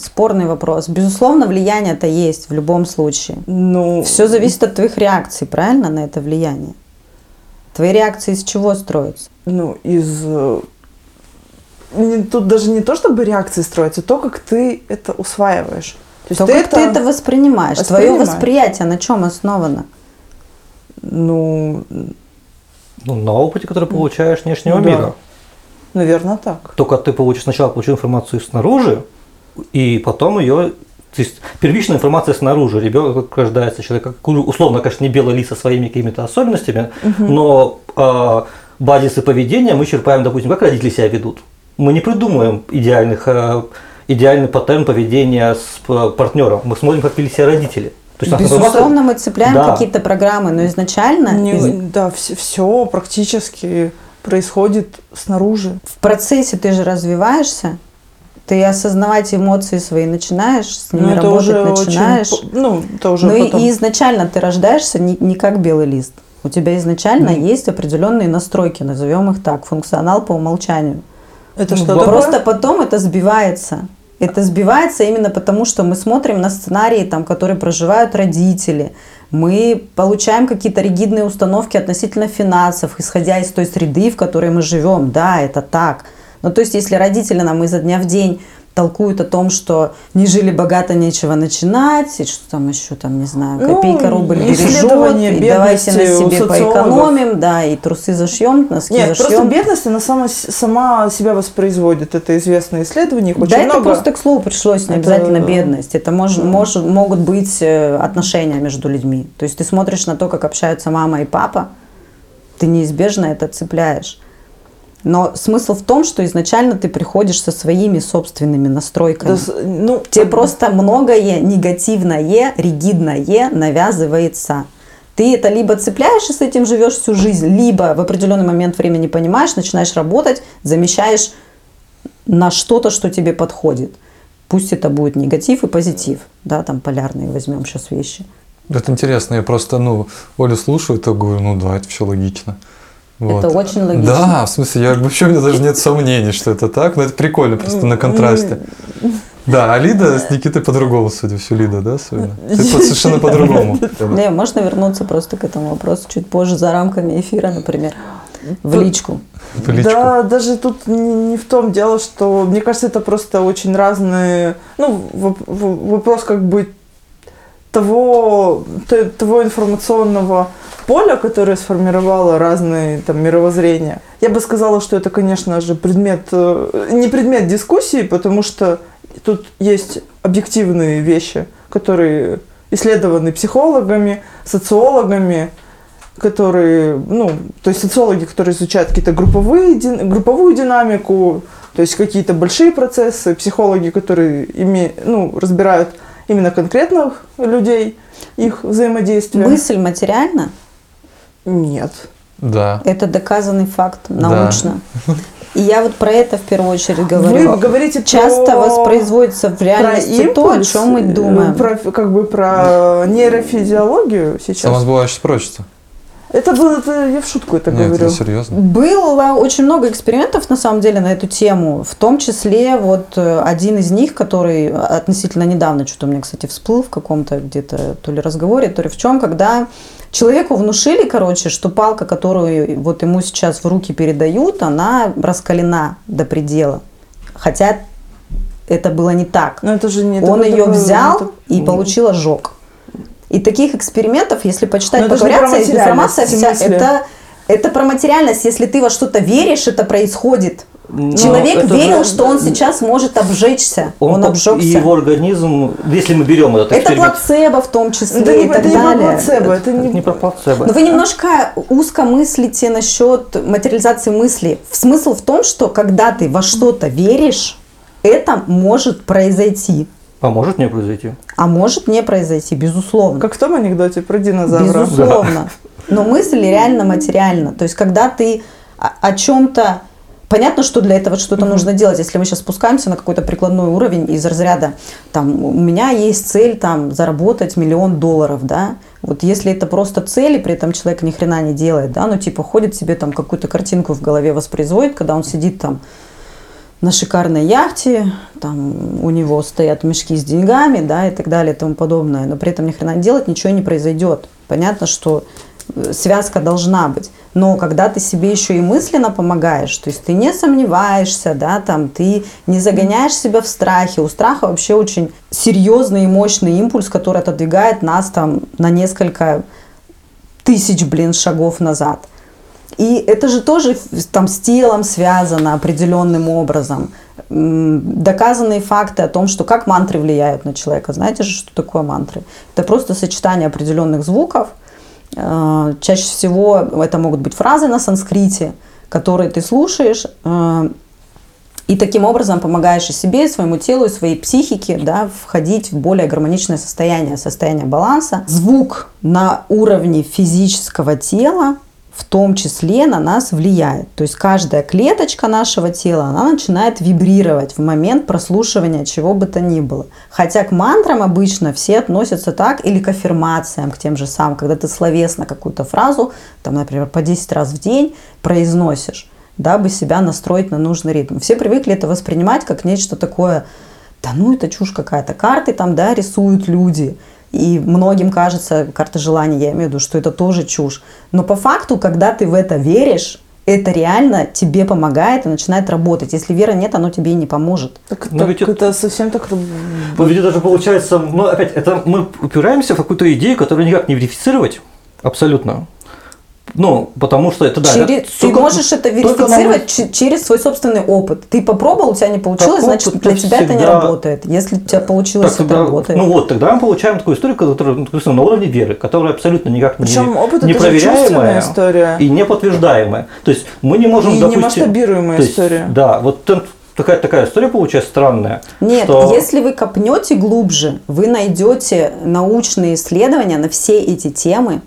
спорный вопрос. Безусловно, влияние-то есть в любом случае. Ну, Все зависит от твоих реакций, правильно, на это влияние? Твои реакции из чего строятся? ну, из... тут даже не то, чтобы реакции строятся, то, как ты это усваиваешь. То есть То, ты как ты это воспринимаешь. Твое восприятие на чем основано? Ну, Ну, на опыте, который получаешь внешнего Ну да. мира. наверное, так. Только ты получишь сначала получил информацию снаружи, и потом ее. То есть первичная информация снаружи. Ребенок рождается, человек, как, условно, конечно, не белый лис со своими какими-то особенностями, но э, базисы поведения мы черпаем, допустим, как родители себя ведут. Мы не придумываем идеальных, э, идеальный паттерн поведения с п- партнером. Мы смотрим, как вели себя родители. То есть Безусловно, мы цепляем Да. какие-то программы, но изначально Не- из- да, все, практически происходит снаружи. в процессе ты же развиваешься, ты осознавать эмоции свои начинаешь, с ними это работать уже начинаешь. очень... Ну, это уже Ну и, потом. и изначально ты рождаешься не, не как белый лист. У тебя изначально Ну. есть определенные настройки, назовем их так, функционал по умолчанию. Это Ну, что такое? Просто потом это сбивается. Это сбивается именно потому, что мы смотрим на сценарии, там, которые проживают родители. Мы получаем какие-то ригидные установки относительно финансов, исходя из той среды, в которой мы живем. Да, это так. Ну, то есть, если родители нам изо дня в день толкуют о том, что не жили богато, нечего начинать, и что там еще, там, не знаю, Ну, копейка рубль бережет, и давайте на себе поэкономим, да, и трусы зашьем, носки Нет, просто зашьем. бедность, она сама, сама себя воспроизводит. Это известное исследование, их очень да, много. это просто к слову пришлось, не обязательно бедность. Это мож, мож- могут быть э, отношения между людьми. То есть ты смотришь на то, как общаются мама и папа, ты неизбежно это цепляешь. Но смысл в том, что изначально ты приходишь со своими собственными настройками. Да ну, Тебе просто многое негативное, ригидное навязывается. Ты это либо цепляешь и с этим живешь всю жизнь, либо в определенный момент времени понимаешь, начинаешь работать, замещаешь на что-то, что тебе подходит. Пусть это будет негатив и позитив, да, там полярные возьмем сейчас вещи. Это интересно, я просто, ну, Олю слушаю, то говорю, ну да, это все логично. Это очень логично. Да, в смысле, я вообще у меня даже нет сомнений, что это так, но это прикольно просто на контрасте. Да, а Лида с Никитой по-другому, судя все, Лида, да, особенно? Ты совершенно по-другому. Не, можно вернуться просто к этому вопросу чуть позже за рамками эфира, например, в личку. В личку. Да, даже тут не, не в том дело, что мне кажется, это просто очень разные. Ну, вопрос как бы того, того информационного поля, которое сформировало разные там мировоззрения. Я бы сказала, что это, конечно же, предмет, э, не предмет дискуссии, потому что тут есть объективные вещи, которые исследованы психологами, социологами, которые, ну, то есть социологи, которые изучают какие-то групповые, групповую динамику, то есть какие-то большие процессы, психологи, которые име, ну, разбирают именно конкретных людей. их взаимодействия? Мысль материальна, Нет. Да. это доказанный факт научно. И я вот про это в первую очередь говорю. Вы говорите Часто про- воспроизводится в реальности то, о чем мы э, думаем. Про, как бы про нейрофизиологию сейчас. Самосбывающееся пророчество. Это было, это я в шутку это Нет, говорю. это серьезно. Было очень много экспериментов, на самом деле, на эту тему. В том числе вот э, один из них, который относительно недавно, что-то у меня, кстати, всплыл в каком-то где-то то ли разговоре, то ли в чем, когда человеку внушили, короче, что палка, которую вот ему сейчас в руки передают, она раскалена до предела. Хотя это было не так. Но это же не Он ее такой- взял это- и получил ожог. И таких экспериментов, если почитать, Но это поковыряться, про информация вся, это, это про материальность. Если ты во что-то веришь, это происходит. Но Человек это верил, же- что он сейчас может обжечься. Он, по- обжегся. И его организм, если мы берем этот это эксперимент, плацебо в том числе Это и не, так это не про далее. плацебо, это это не, не про плацебо. Но вы немножко узко мыслите насчет материализации мысли. Смысл в том, что когда ты во что-то веришь, это может произойти. А может не произойти? А может не произойти, безусловно. Как в том анекдоте про динозавра. Безусловно. Но мысль реально материальна. То есть, когда ты о, о чем-то... Понятно, что для этого что-то нужно делать. Если мы сейчас спускаемся на какой-то прикладной уровень из разряда, там, у меня есть цель там, заработать миллион долларов, да, вот если это просто цель, и при этом человек ни хрена не делает, да, ну типа ходит себе там какую-то картинку в голове воспроизводит, когда он сидит там на шикарной яхте, там у него стоят мешки с деньгами, да, и так далее, и тому подобное, но при этом ни хрена делать, ничего не произойдет. Понятно, что э, связка должна быть. Но когда ты себе еще и мысленно помогаешь, то есть ты не сомневаешься, да, там, ты не загоняешь себя в страхе. У страха вообще очень серьезный и мощный импульс, который отодвигает нас там на несколько тысяч, блин, шагов назад. И это же тоже там с телом связано определенным образом. Доказанные факты о том, что как мантры влияют на человека. Знаете же, что такое мантры? Это просто сочетание определенных звуков. Э, Чаще всего это могут быть фразы на санскрите, которые ты слушаешь, э, и таким образом помогаешь и себе, и своему телу, и своей психике да, входить в более гармоничное состояние, состояние баланса. Звук на уровне физического тела в том числе на нас влияет. То есть каждая клеточка нашего тела, она начинает вибрировать в момент прослушивания чего бы то ни было. Хотя к мантрам обычно все относятся так или к аффирмациям, к тем же самым, когда ты словесно какую-то фразу, там, например, по 10 раз в день произносишь дабы себя настроить на нужный ритм. Все привыкли это воспринимать как нечто такое, да ну это чушь какая-то. Карты там, да, рисуют люди. И многим кажется, карта желаний, я имею в виду, что это тоже чушь. Но по факту, когда ты в это веришь, это реально тебе помогает и начинает работать. Если веры нет, оно тебе и не поможет. Так, Но так ведь это- это совсем так... Ну, ведь это же получается, ну, опять, это мы упираемся в какую-то идею, которую никак не верифицировать. Абсолютно. Ну, потому что это да. Через- это ты только- можешь это только верифицировать че- через свой собственный опыт. Ты попробовал, у тебя не получилось, Так значит для тебя это не всегда- работает. Если у тебя получилось, Так, это тогда- работает. ну вот, тогда мы получаем такую историю, которая ну, есть на уровне веры, которая абсолютно никак Причем не, опыт не это же чувственная проверяемая история. и не подтверждаемая. То есть мы не можем, И не допустим... масштабируемая то есть, история. Да, вот такая, такая история получается странная. Нет, что- если вы копнете глубже, вы найдете научные исследования на все эти темы.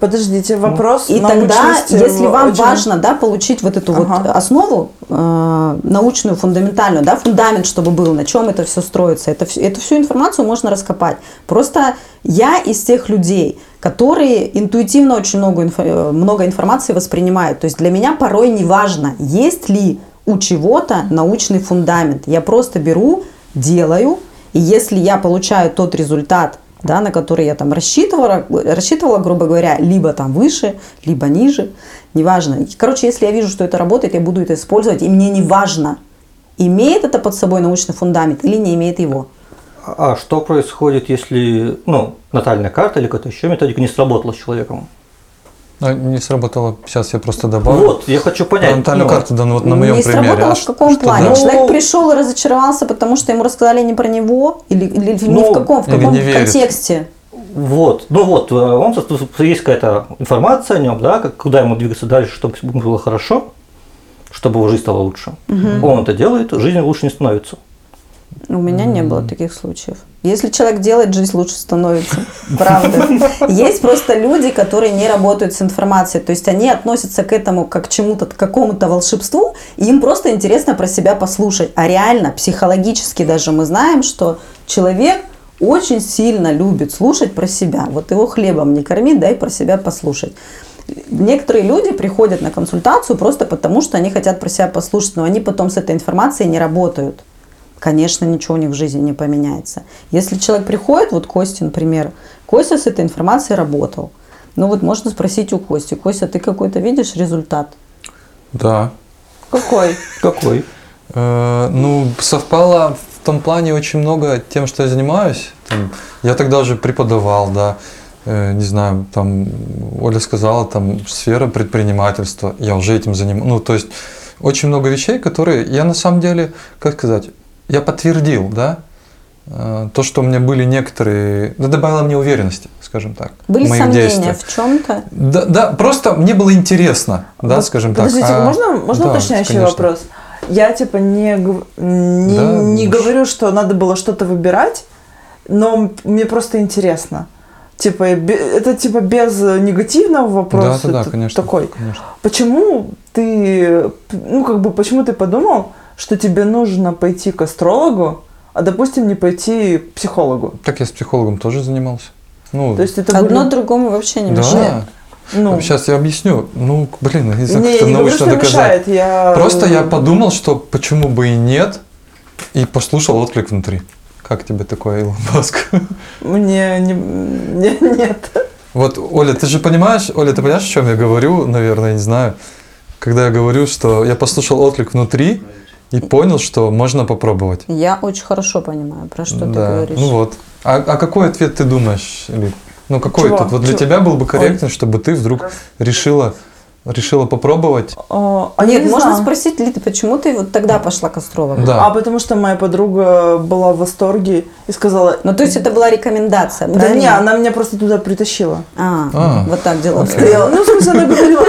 Подождите, вопрос И тогда, если вам очень- важно да, получить вот эту вот Ага. основу э, научную, фундаментальную, да, фундамент, чтобы был, на чем это все строится, это, эту всю информацию можно раскопать. Просто я из тех людей, которые интуитивно очень много, инфо- э, много информации воспринимают. То есть для меня порой не важно, есть ли у чего-то научный фундамент. Я просто беру, делаю, и если я получаю тот результат, да, на который я там рассчитывала, рассчитывала, грубо говоря, либо там выше, либо ниже, неважно. Короче, если я вижу, что это работает, я буду это использовать, и мне не важно, имеет это под собой научный фундамент или не имеет его. А что происходит, если ну, натальная карта или какая-то еще методика не сработала с человеком? А, Не сработало. Сейчас я просто добавлю. Вот, я хочу понять. Про натальную ну, карту, да, ну вот на моем не примере. сработало а в каком что плане? дальше? Человек пришел и разочаровался, потому что ему рассказали не про него, или, или не Ну, в каком, в или каком не верит. контексте. Вот, ну вот, э, он есть какая-то информация о нем, да, как, куда ему двигаться дальше, чтобы ему было хорошо, чтобы его жизнь стала лучше. Он это делает, жизнь лучше не становится. У меня не было таких случаев. Если человек делает, жизнь лучше становится. *laughs* Правда. Есть просто люди, которые не работают с информацией. То есть они относятся к этому как к чему-то, к какому-то волшебству, и им просто интересно про себя послушать. А реально, психологически даже мы знаем, что человек очень сильно любит слушать про себя. Вот его хлебом не корми, дай про себя послушать. Некоторые люди приходят на консультацию просто потому, что они хотят про себя послушать, но они потом с этой информацией не работают. Конечно, ничего у них в жизни не поменяется. Если человек приходит, вот Костя, например, Костя с этой информацией работал. Ну вот можно спросить у Кости, Костя, ты какой-то видишь результат? Да. Какой? Какой? Э, ну, совпало в том плане очень много тем, что я занимаюсь. Я тогда уже преподавал, да. Э, не знаю, там Оля сказала, там сфера предпринимательства. Я уже этим занимаюсь. Ну, то есть очень много вещей, которые я на самом деле, как сказать, я подтвердил, да, э, то, что у меня были некоторые, да, добавило мне уверенности, скажем так, Были в моих сомнения действиях. в чем-то? Да, да, просто мне было интересно, да, Вот скажем так. Подождите, А, можно, можно да, уточняющий конечно. вопрос? Я типа не, не, Да, не можешь. говорю, что надо было что-то выбирать, но мне просто интересно. Типа, это типа без негативного вопроса. Да, да, да, конечно. Такой. конечно. Почему ты, ну как бы, почему ты подумал, что тебе нужно пойти к астрологу, а допустим не пойти к психологу? Так я с психологом тоже занимался. Ну, То есть это Одно были- другому вообще не да. мешает. ну, Сейчас я объясню. Ну, блин, я не знаю, не, как это говорю, научно что доказать. мешает, я... Просто я подумал, что почему бы и нет, и послушал отклик внутри. Как тебе такое, Илон Маск? Мне не, не- нет. Вот, Оля, ты же понимаешь, Оля, ты понимаешь, о чем я говорю, наверное, не знаю, когда я говорю, что я послушал отклик внутри и понял, что можно попробовать. Я очень хорошо понимаю, про что ты да. говоришь. Ну вот. А, а какой ответ ты думаешь, Лид? Ну какой Чего? тут? Вот для Чего? тебя был бы корректен, чтобы ты вдруг решила, решила попробовать. А, а Нет, не можно знаю. спросить, Лита, почему ты вот тогда пошла к астрологу? Да. А потому что моя подруга была в восторге и сказала... Ну, то есть это была рекомендация, Да правильно? не, она меня просто туда притащила. А, А. вот так дела обстоят. Ну, в смысле, она говорила,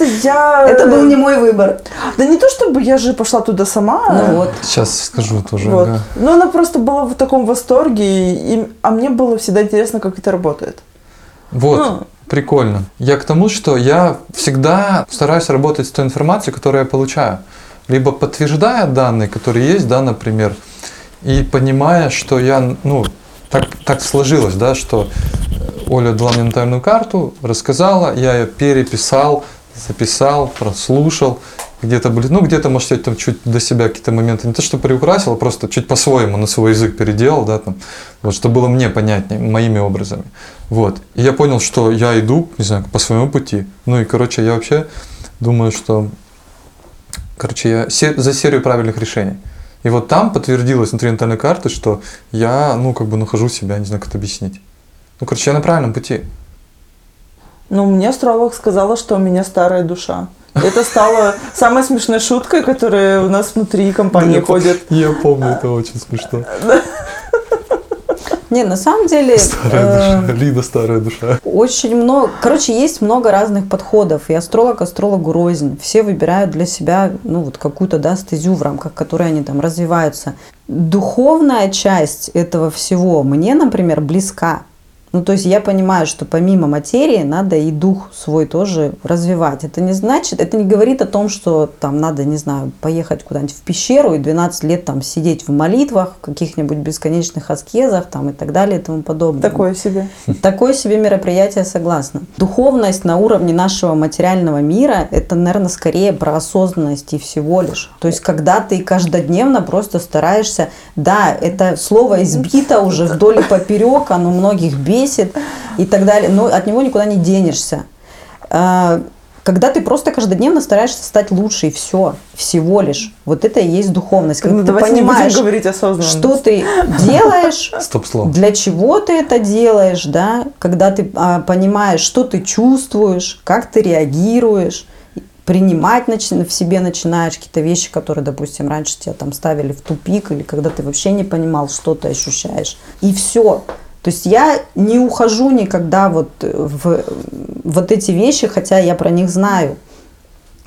просто я... Это был не мой выбор. Да не то, чтобы я же пошла туда сама. Ну вот. Сейчас скажу тоже. Вот. ага. Но она просто была в таком восторге, и, а мне было всегда интересно, как это работает. Вот, Ну. прикольно. Я к тому, что я всегда стараюсь работать с той информацией, которую я получаю. Либо подтверждая данные, которые есть, да, например, и понимая, что я, ну, так, так сложилось, да, что Оля дала мне натальную карту, рассказала, я ее переписал, записал, прослушал, где-то были, ну, где-то, может, я там чуть до себя какие-то моменты, не то, что приукрасил, а просто чуть по-своему на свой язык переделал, да, там, вот, чтобы было мне понятнее, моими образами. Вот. И я понял, что я иду, не знаю, по своему пути. Ну и, короче, я вообще думаю, что, короче, я за серию правильных решений. И вот там подтвердилось внутри натальной карты, что я, ну, как бы нахожу себя, не знаю, как это объяснить. Ну, короче, я на правильном пути. Ну, мне астролог сказала, что у меня старая душа. Это стало самой смешной шуткой, которая у нас внутри компании ходит. Я помню, это очень смешно. *laughs* Не, на самом деле Старая э, душа. Лида старая душа. очень много, короче, есть много разных подходов, и астролог астрологу рознь. Все выбирают для себя, ну, вот какую-то, да, стезю, в рамках которой они там развиваются. Духовная часть этого всего мне, например, близка. Ну, то есть я понимаю, что помимо материи надо и дух свой тоже развивать. Это не значит, это не говорит о том, что там надо, не знаю, поехать куда-нибудь в пещеру и 12 лет там сидеть в молитвах, в каких-нибудь бесконечных аскезах там и так далее и тому подобное. Такое себе. *laughs* Такое себе мероприятие, согласна. Духовность на уровне нашего материального мира – это, наверное, скорее про осознанность и всего лишь. То есть, когда ты каждодневно просто стараешься… Да, это слово избито уже вдоль и *laughs* поперек, оно многих бесит и так далее, но от него никуда не денешься. А, Когда ты просто каждодневно стараешься стать лучше, и все, всего лишь. Вот это и есть духовность. Когда Ну, ты понимаешь, будем говорить осознанно. что ты делаешь, *laughs* Стоп-слово. для чего ты это делаешь, да, когда ты а, понимаешь, что ты чувствуешь, как ты реагируешь, принимать начи- в себе начинаешь какие-то вещи, которые, допустим, раньше тебя там ставили в тупик, или когда ты вообще не понимал, что ты ощущаешь. И все. То есть я не ухожу никогда вот в вот эти вещи, хотя я про них знаю.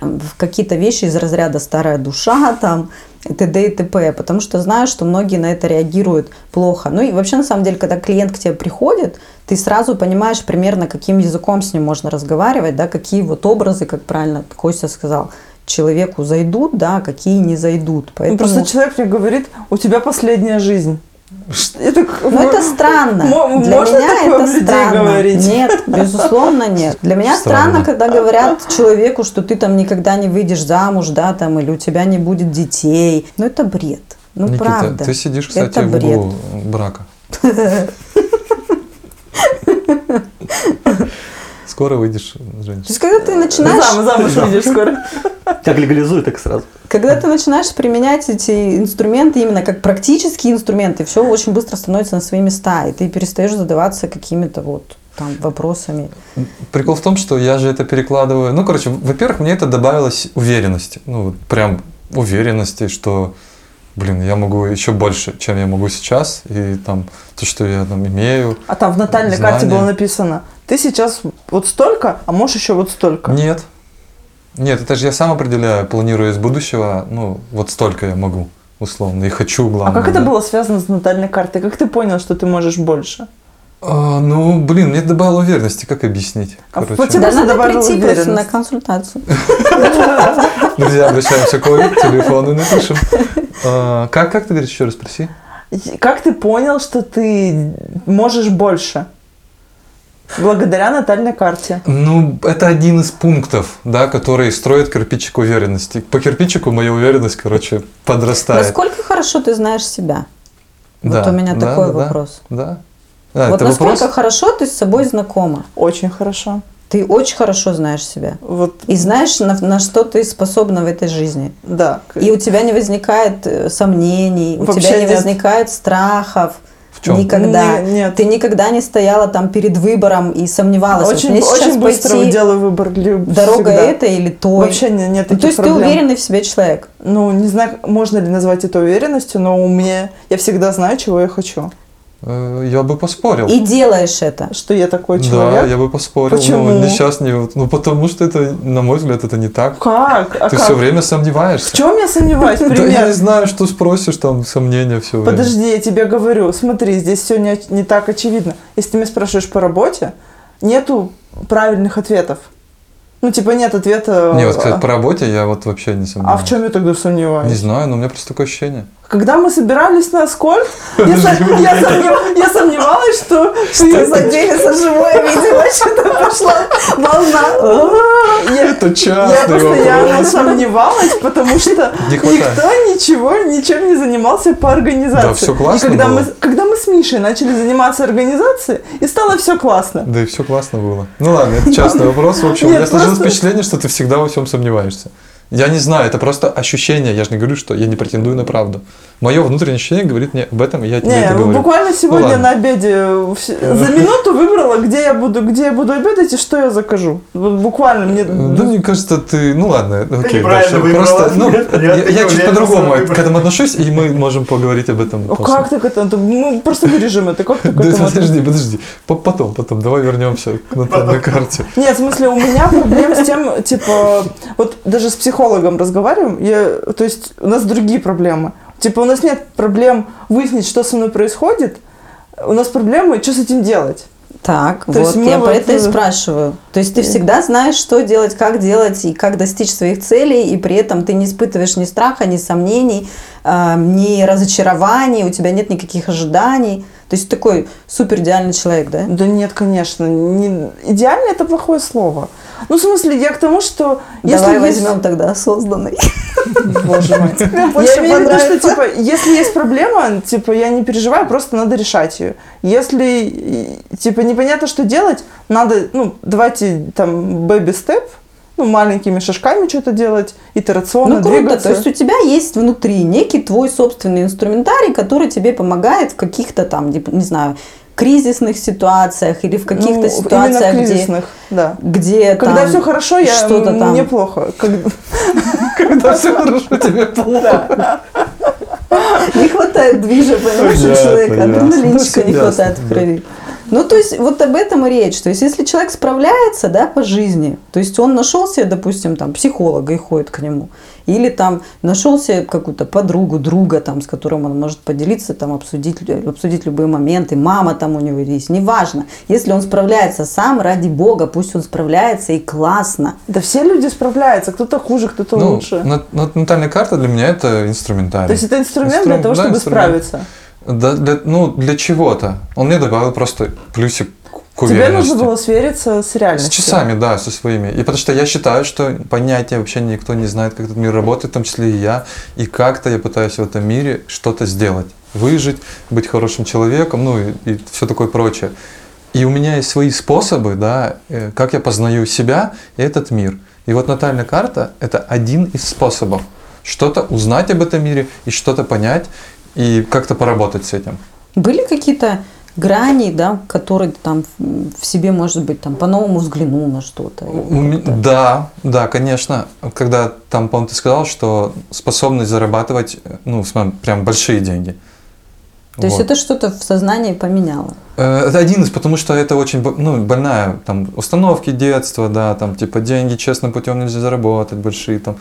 в какие-то вещи из разряда старая душа там и т.д. и т.п. Потому что знаю, что многие на это реагируют плохо. Ну и вообще, на самом деле, когда клиент к тебе приходит, ты сразу понимаешь примерно, каким языком с ним можно разговаривать, да, какие вот образы, как правильно Костя сказал, человеку зайдут, да, а какие не зайдут. Ну, Поэтому... Просто человек мне говорит, у тебя последняя жизнь. Это, Ну, это странно. Для можно меня это странно. говорить? Нет, безусловно, нет. Для меня странно, Странно. когда говорят человеку, что ты там никогда не выйдешь замуж, да, там, или у тебя не будет детей. Ну, это бред. Ну, Никита, правда. ты сидишь, кстати, это в бред. углу брака. *laughs* Скоро выйдешь, То Женщина. есть, когда ты начинаешь, Замуж, замуж выйдешь скоро. Как легализуют, так сразу. когда ты начинаешь применять эти инструменты именно как практические инструменты, все очень быстро становится на свои места, и ты перестаешь задаваться какими-то вот там вопросами. Прикол в том, что я же это перекладываю. Ну, короче, во-первых, мне это добавилось уверенности. Ну, вот прям уверенности, что, блин, я могу еще больше, чем я могу сейчас. И там то, что я там имею. А там в натальной карте Знания. было написано, ты сейчас вот столько, а можешь еще вот столько. Нет. Нет, это же я сам определяю, планирую из будущего, ну, вот столько я могу, условно, и хочу, А главное. как это да. было связано с натальной картой? Как ты понял, что ты можешь больше? А, ну, блин, мне это добавило уверенности, как объяснить? А Короче. вот тебе Да, надо прийти просто на консультацию. *laughs* Друзья, обращаемся к Оле, телефоны напишем. А, как, как ты говоришь, еще раз спроси? Как ты понял, что ты можешь больше? Благодаря натальной карте. Ну, это один из пунктов, да, который строит кирпичик уверенности. По кирпичику моя уверенность, короче, подрастает. Насколько хорошо ты знаешь себя? Да, вот у меня да, такой да, вопрос. Да. А, вот это насколько вопрос? хорошо ты с собой знакома? Очень хорошо. Ты очень хорошо знаешь себя. Вот, И знаешь, на, на что ты способна в этой жизни. да. И у тебя не возникает э, сомнений, у Вообще тебя не нет. возникает страхов. Чем? Никогда. Не- нет. Ты никогда не стояла там перед выбором и сомневалась. вот Очень, сейчас очень быстро пойти делаю выбор. дорога всегда. эта или той. Вообще не- нет Ну, то есть проблем. ты уверенный в себе человек. Ну, не знаю, можно ли назвать это уверенностью, но у меня я всегда знаю, чего я хочу. Э, Я бы поспорил. И делаешь это. Что я такой Да, человек. я бы поспорил. Почему? Ну, не сейчас, не вот. Ну, потому что это, на мой взгляд, это не так. Как? А Ты как? все время сомневаешься. В чем я сомневаюсь? *laughs* Да я Пример. не знаю, что спросишь, там сомнения все время. Подожди, я тебе говорю, смотри, здесь все не, не так очевидно. Если ты меня спрашиваешь по работе, нету правильных ответов. Ну, типа, нет ответа. Не, вот, кстати, а- по работе я вот вообще не а сомневаюсь. в чем я тогда сомневаюсь? Не знаю, но у меня просто такое ощущение. Когда мы собирались на Аскольд, я, со- я сомнев- я сомневалась, что ты задели за живое, видимо, что-то пошла волна. Я- Это Я частный постоянно сомневалась, потому что никто ничего, ничем не занимался по организации. Да, всё классно было. мы, когда мы с Мишей начали заниматься организацией, и стало все классно. Да и все классно было. Ну ладно, это частный *laughs* вопрос. В общем, просто- впечатление, что ты всегда во всем сомневаешься. Я не знаю, это просто ощущение. Я же не говорю, что я не претендую на правду. Мое внутреннее ощущение говорит мне об этом, и я тебе Не, это говорю. буквально сегодня ладно. на обеде э, за минуту выбрала, где я буду, где я буду обедать и что я закажу. Буквально мне. Да, мне кажется, ты... Ну ладно, окей, неправильно дальше. выбрала. Просто, ну, Нет, я, я ты чуть по-другому к этому отношусь, и мы можем поговорить об этом О, после. как так это? Мы просто вырежем это. Как ты к Да, этому подожди, подожди. По- Потом, потом. Давай вернемся к натальной карте. Нет, в смысле, у меня проблем с тем, типа, вот даже с психологом разговариваем, я, то есть у нас другие проблемы. Типа, у нас нет проблем выяснить, что со мной происходит, у нас проблемы, что с этим делать. Так, То вот я вот, про это и э, спрашиваю. То есть ты всегда знаешь, что делать, как делать и как достичь своих целей, и при этом ты не испытываешь ни страха, ни сомнений, э, ни разочарований, у тебя нет никаких ожиданий. То есть такой супер идеальный человек, да? Да нет, конечно, не... идеально это плохое слово. Ну, в смысле, я к тому, что... Давай есть- возьмем тогда осознанный. Боже мой. Я имею в виду, что, типа, если есть проблема, типа, я не переживаю, просто надо решать ее. Если, типа, непонятно, что делать, надо, ну, давайте, там, baby-step, ну, маленькими шажками что-то делать, итерационно Ну круто, двигаться. то есть у тебя есть внутри некий твой собственный инструментарий, который тебе помогает в каких-то там, не не знаю, кризисных ситуациях или в каких-то Ну, ситуациях, где, кризисных, да. где Когда там все хорошо, я что-то там. мне плохо. Когда- *laughs* все хорошо, тебе плохо. Не хватает движа, понимаешь, у человека, адреналинчика не Ясно, хватает в крови. Ну, то есть, вот об этом и речь. То есть, если человек справляется, да, по жизни, то есть он нашел себе, допустим, там, психолога и ходит к нему, или там нашел себе какую-то подругу, друга, там, с которым он может поделиться, там, обсудить, обсудить любые моменты, мама там у него есть, неважно. Если он справляется сам, ради бога, пусть он справляется и классно. Да все люди справляются, кто-то хуже, кто-то Ну, лучше. на- на- натальная карта для меня это инструментарий. То есть это инструмент для Инстру- того, да, чтобы инструмент. справиться. Да, для, ну, для чего-то. Он мне добавил просто плюсик к Тебе нужно было свериться с С реальностью. часами, да, со своими. И потому что я считаю, что понятия вообще никто не знает, как этот мир работает, в том числе и я. И как-то я пытаюсь в этом мире что-то сделать. Выжить, быть хорошим человеком, ну и, все такое прочее. И у меня есть свои способы, да, э, как я познаю себя и этот мир. И вот натальная карта – это один из способов. Что-то узнать об этом мире и что-то понять, и как-то поработать с этим. Были какие-то грани, да, которые там в- себе, может быть, там по-новому взглянул на что-то? Да, да, конечно. Когда там, по-моему, ты сказал, что способность зарабатывать, ну, прям большие деньги. То есть Вот. это что-то в сознании поменяло? Э, Это один из, потому что это очень ну, больная там, установки детства, да, там типа деньги честным путем нельзя заработать, большие там.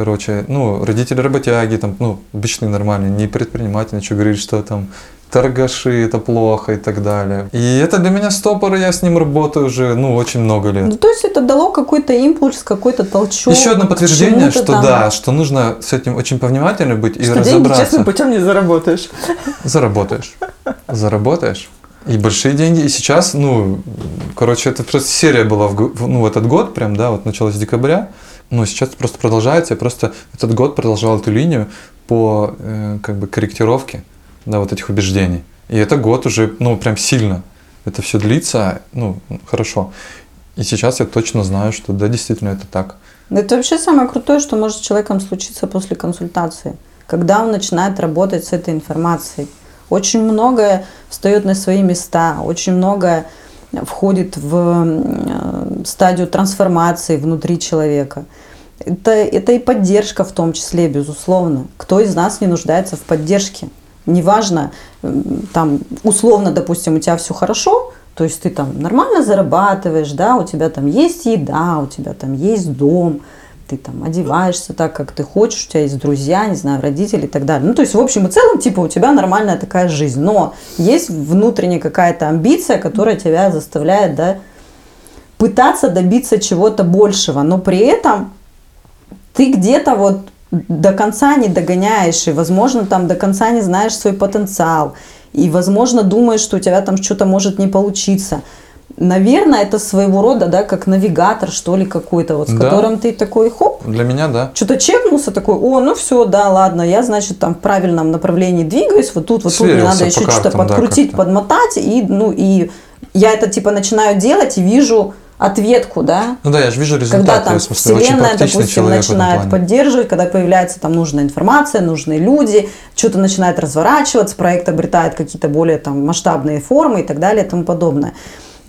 Короче, ну, родители работяги, там, ну, обычные нормальные, не предприниматели, ничего говорили, что там торгаши, это плохо и так далее. И это для меня стопор, и я с ним работаю уже, ну, очень много лет. Ну, то есть это дало какой-то импульс, какой-то толчок. Еще одно подтверждение, что там. да, что нужно с этим очень повнимательно быть и Что деньги разобраться. честным путем не заработаешь. Заработаешь. Заработаешь. И большие деньги. И сейчас, ну, короче, это просто серия была в, ну, в этот год, прям, да, вот началась с декабря. Но сейчас просто продолжается. Я просто этот год продолжал эту линию по э, как бы корректировке, да, вот этих убеждений. И это год уже, ну, прям сильно. Это все длится, ну, хорошо. И сейчас я точно знаю, что да, действительно это так. Это вообще самое крутое, что может с человеком случиться после консультации, когда он начинает работать с этой информацией. Очень многое встает на свои места, очень многое входит в стадию трансформации внутри человека. Это, это и поддержка в том числе, безусловно. Кто из нас не нуждается в поддержке? Неважно, там, условно, допустим, у тебя все хорошо, то есть ты там нормально зарабатываешь, да, у тебя там есть еда, у тебя там есть дом, ты там одеваешься так, как ты хочешь, у тебя есть друзья, не знаю, родители и так далее. Ну, то есть, в общем и целом, типа, у тебя нормальная такая жизнь. Но есть внутренняя какая-то амбиция, которая тебя заставляет, да, пытаться добиться чего-то большего, но при этом ты где-то вот до конца не догоняешь, и, возможно, там до конца не знаешь свой потенциал, и, возможно, думаешь, что у тебя там что-то может не получиться. Наверное, это своего рода, да, как навигатор, что ли, какой-то, вот, с Да. которым ты такой, хоп, Для меня, да. что-то чекнулся, такой, о, ну все, да, ладно, я, значит, там в правильном направлении двигаюсь, вот тут, вот тут мне Сверился надо еще что-то да, подкрутить, как-то. подмотать, и, ну, и я это, типа, начинаю делать и вижу ответку, да, Ну да, я же вижу результаты. когда там смысле, вселенная, допустим, начинает поддерживать, когда появляется там нужная информация, нужные люди, что-то начинает разворачиваться, проект обретает какие-то более там масштабные формы и так далее и тому подобное.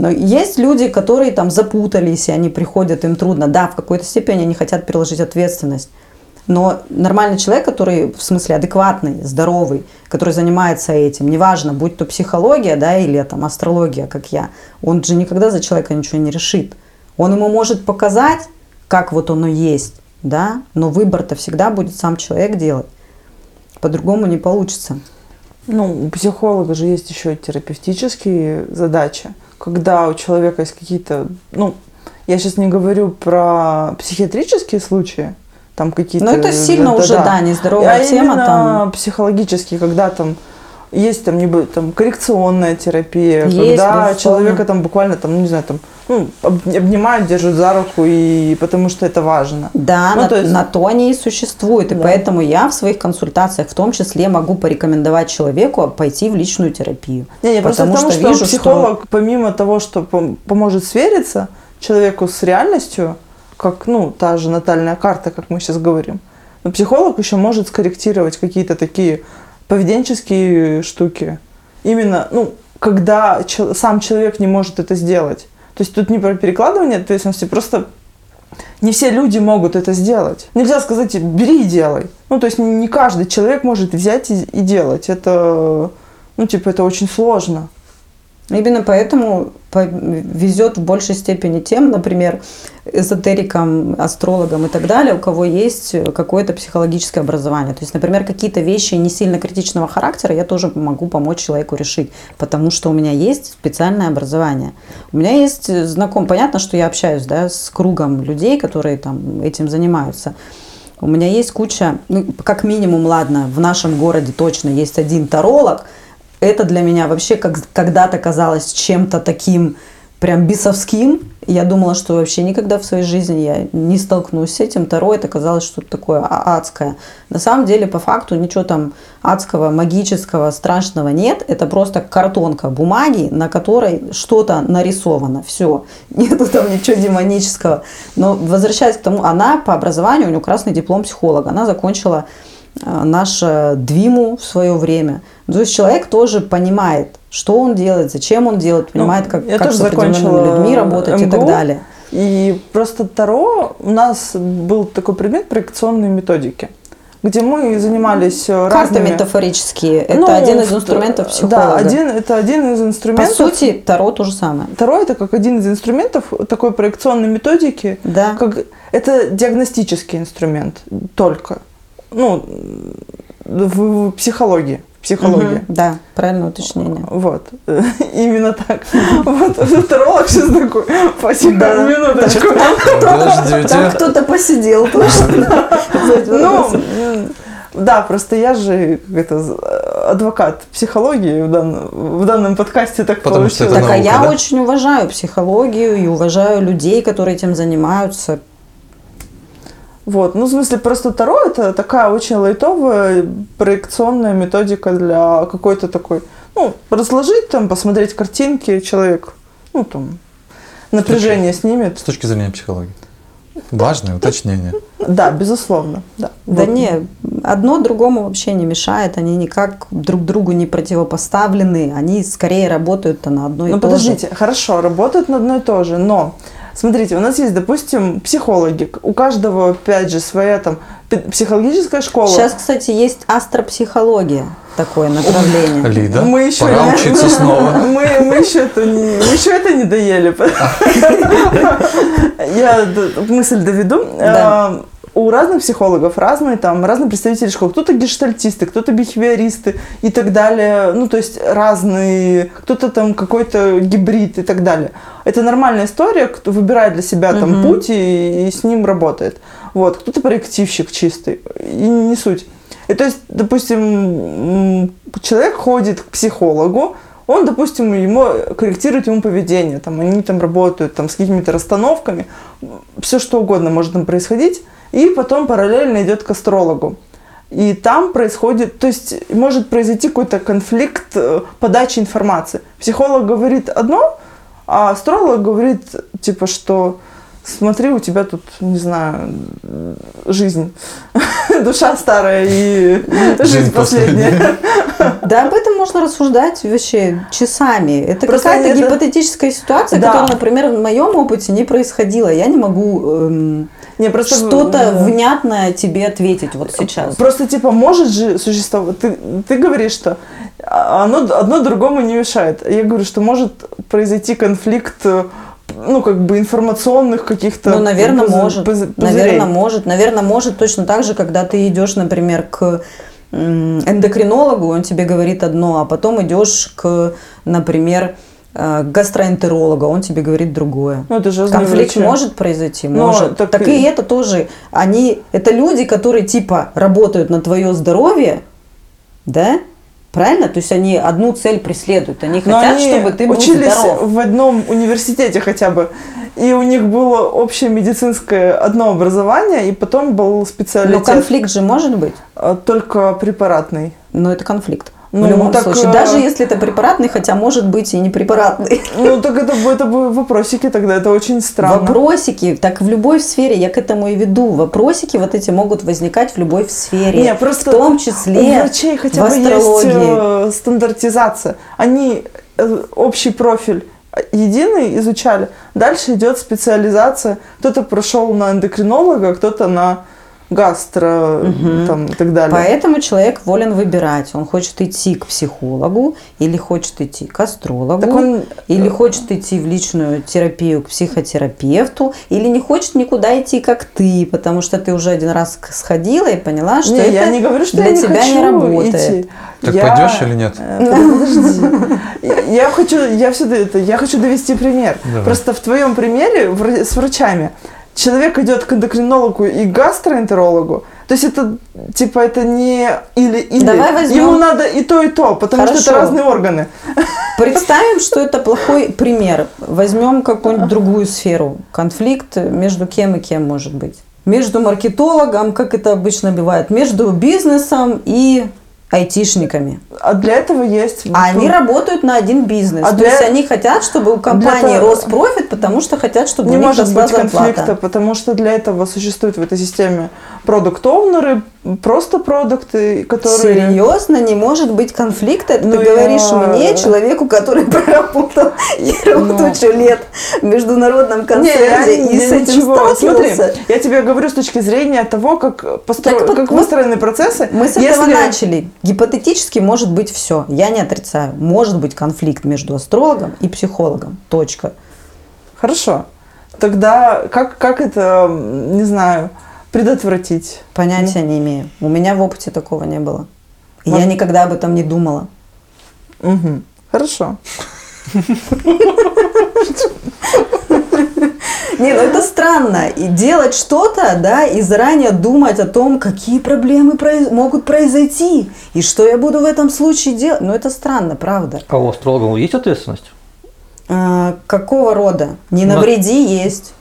Но есть люди, которые там запутались, и они приходят, им трудно. Да, в какой-то степени они хотят переложить ответственность. Но нормальный человек, который, в смысле, адекватный, здоровый, который занимается этим, неважно, будь то психология, да, или там астрология, как я, он же никогда за человека ничего не решит. Он ему может показать, как вот оно есть, да, но выбор-то всегда будет сам человек делать. По-другому не получится. Ну, у психолога же есть еще терапевтические задачи, когда у человека есть какие-то, ну, я сейчас не говорю про психиатрические случаи, там какие-то... Но это сильно уже, да, нездоровая а тема именно там. психологические, когда там есть там, не там коррекционная терапия, Есть, когда безусловно. человека там буквально там, ну, не знаю, там, ну, об- обнимают, держат за руку, и потому что это важно. Да, Ну, на, то есть- на то они и существуют. И Да. поэтому я в своих консультациях в том числе могу порекомендовать человеку пойти в личную терапию. Не, не, просто Потому потому что что, вижу, психолог, помимо того, что пом- поможет свериться человеку с реальностью, как, ну, та же натальная карта, как мы сейчас говорим, но психолог еще может скорректировать какие-то такие поведенческие штуки. Именно, ну, когда чел- сам человек не может это сделать. То есть тут не про перекладывание ответственности, просто не все люди могут это сделать. Нельзя сказать, бери и делай. Ну, то есть не каждый человек может взять и, и делать. Это, ну, типа, это очень сложно. Именно поэтому по- везет в большей степени тем, например, эзотерикам, астрологам и так далее, у кого есть какое-то психологическое образование. То есть, например, какие-то вещи не сильно критичного характера я тоже могу помочь человеку решить, потому что у меня есть специальное образование. У меня есть знаком, понятно, что я общаюсь да, с кругом людей, которые там этим занимаются. У меня есть куча, ну, как минимум, ладно, в нашем городе точно есть один таролог. Это для меня вообще как когда-то казалось чем-то таким прям бисовским. Я думала, что вообще никогда в своей жизни я не столкнусь с этим. Таро это казалось что-то такое а- адское. На самом деле, по факту, ничего там адского, магического, страшного нет. Это просто картонка бумаги, на которой что-то нарисовано. Все. Нету там ничего демонического. Но возвращаясь к тому, она по образованию, у нее красный диплом психолога. Она закончила э, наше Двиму в свое время. То есть человек тоже понимает, что он делает, зачем он делает, понимает, как, я как тоже с определенными людьми работать и так МГУ. далее. И просто Таро, у нас был такой предмет проекционные методики, где мы занимались Карты разными... метафорические – это Ну, один из инструментов Да, психолога. один, это один из По инструментов. сути, Таро то же самое. Таро это как один из инструментов такой проекционной методики. Да. Как, это диагностический инструмент только. Ну, в, в психологии. Психологии. Мгм, Да, правильное уточнение. Вот. *laughs* Именно так. *laughs* Вот. Таролог сейчас такой. Спасибо, Да. минуточку. Там кто-то посидел точно. Ну, да, просто я же это, адвокат психологии в данном, в данном подкасте так Потому что это получилось. Так, а наука, я да? очень уважаю психологию и уважаю людей, которые этим занимаются. Вот, ну, в смысле, просто Таро это такая очень лайтовая проекционная методика для какой-то такой, ну, разложить там, посмотреть картинки, человек, ну, там, напряжение снимет. С точки зрения психологии. Важное уточнение. Да, безусловно, да. Да Вот. не, одно другому вообще не мешает, они никак друг другу не противопоставлены, они скорее работают на одно и Ну, то же. подождите, хорошо, работают на одно и то же, но смотрите, у нас есть, допустим, психологи, у каждого, опять же, своя там психологическая школа. Сейчас, кстати, есть астропсихология, такое направление. Лида, Мы еще пора не- учиться снова. *laughs* Мы, мы еще это не, мы еще это не доели. *laughs* Я мысль доведу. Да. У разных психологов разные там разные представители школ. Кто-то гештальтисты, кто-то бихевиористы и так далее. Ну, то есть разные, кто-то там какой-то гибрид и так далее. Это нормальная история, кто выбирает для себя там Мгм. путь и, и с ним работает. Вот, кто-то проективщик чистый, и не суть. И то есть, допустим, человек ходит к психологу, он, допустим, ему корректирует ему поведение, там, они там работают там, с какими-то расстановками, все что угодно может там происходить, и потом параллельно идет к астрологу. И там происходит, то есть может произойти какой-то конфликт э, подачи информации. Психолог говорит одно, а астролог говорит, типа, что смотри, у тебя тут, не знаю, жизнь, *laughs* душа старая и жизнь последняя. Да, об этом можно рассуждать вообще часами. Это какая-то гипотетическая ситуация, которая, например, в моем опыте не происходила. Я не могу эм, Не, просто что-то внятное тебе ответить вот сейчас. Просто типа может же существовать. Ты, ты говоришь, что оно одно другому не мешает. Я говорю, что может произойти конфликт, э, ну как бы информационных каких-то. Ну, наверное, пузы- может. пузы- Наверное, может. Наверное, может точно так же, когда ты идешь, например, к эндокринологу, он тебе говорит одно, а потом идешь к, например, э, гастроэнтерологу, он тебе говорит другое. Ну это же Конфликт врачи. может произойти, Но может. так Так, и- и это тоже, они, это люди, которые типа работают на твое здоровье, да? Правильно? То есть они одну цель преследуют, они Но хотят, они чтобы ты был учились здоров. в одном университете хотя бы. И у них было общее медицинское одно образование, и потом был Но специалитет конфликт же может быть. э, только препаратный. Но это конфликт. Ну, в любом так, случае. э, Даже если это препаратный, хотя может быть и не препаратный. Ну, так это, бы- это бы вопросики тогда, это очень странно. Вопросики, так в любой сфере, я к этому и веду. Вопросики вот эти могут возникать в любой сфере. Не, просто в том У числе врачей хотя в бы есть э, стандартизация. Они э, общий профиль единый изучали. Дальше идет специализация. Кто-то прошел на эндокринолога, кто-то на гастро там, и так далее. Поэтому человек волен выбирать. Он хочет идти к психологу, или хочет идти к астрологу, Так он- или хочет идти в личную терапию к психотерапевту, или не хочет никуда идти, как ты, потому что ты уже один раз сходила и поняла, что не, это я не говорю, что для я не тебя хочу не работает. идти. Так Я- пойдешь или нет? Э, Подожди. Я хочу, я все это, я хочу довести пример. Давай. Просто в твоем примере с врачами человек идет к эндокринологу и гастроэнтерологу. То есть это типа это не или или. Давай возьмем- Ему надо и то и то, потому что это Хорошо. разные органы. *laughs* Представим, что это плохой пример. Возьмем какую-нибудь другую сферу. Конфликт между кем и кем может быть. Между маркетологом, как это обычно бывает, между бизнесом и айтишниками. А для этого есть. А они работают на один бизнес. А То для- есть они хотят, чтобы у компании того- рос профит, потому что хотят, чтобы не у них может быть зарплата. конфликта, потому что для этого существуют в этой системе продукт-оунеры, просто продукты, которые... Серьезно, не может быть конфликта. Это Ну, ты говоришь я- мне, человеку, который *laughs* проработал Ну. тучу лет в международном Не, я концерте и не- с этим ничего. Смотри, я тебе говорю с точки зрения того, как, постро- Так как вот выстроены процессы. Мы с этого Если- начали. Гипотетически может быть все. Я не отрицаю. Может быть конфликт между астрологом и психологом. Точка. Хорошо. Тогда как, как это, не знаю, предотвратить? Понятия не имею. У меня в опыте такого не было. И я Может- никогда об этом не думала. Мгм. Хорошо. Не, ну это странно. И делать что-то, да, и заранее думать о том, какие проблемы произ- могут произойти, и что я буду в этом случае делать. Ну это странно, правда. А у астрологов есть ответственность? А, какого рода? Не Ну, навреди есть.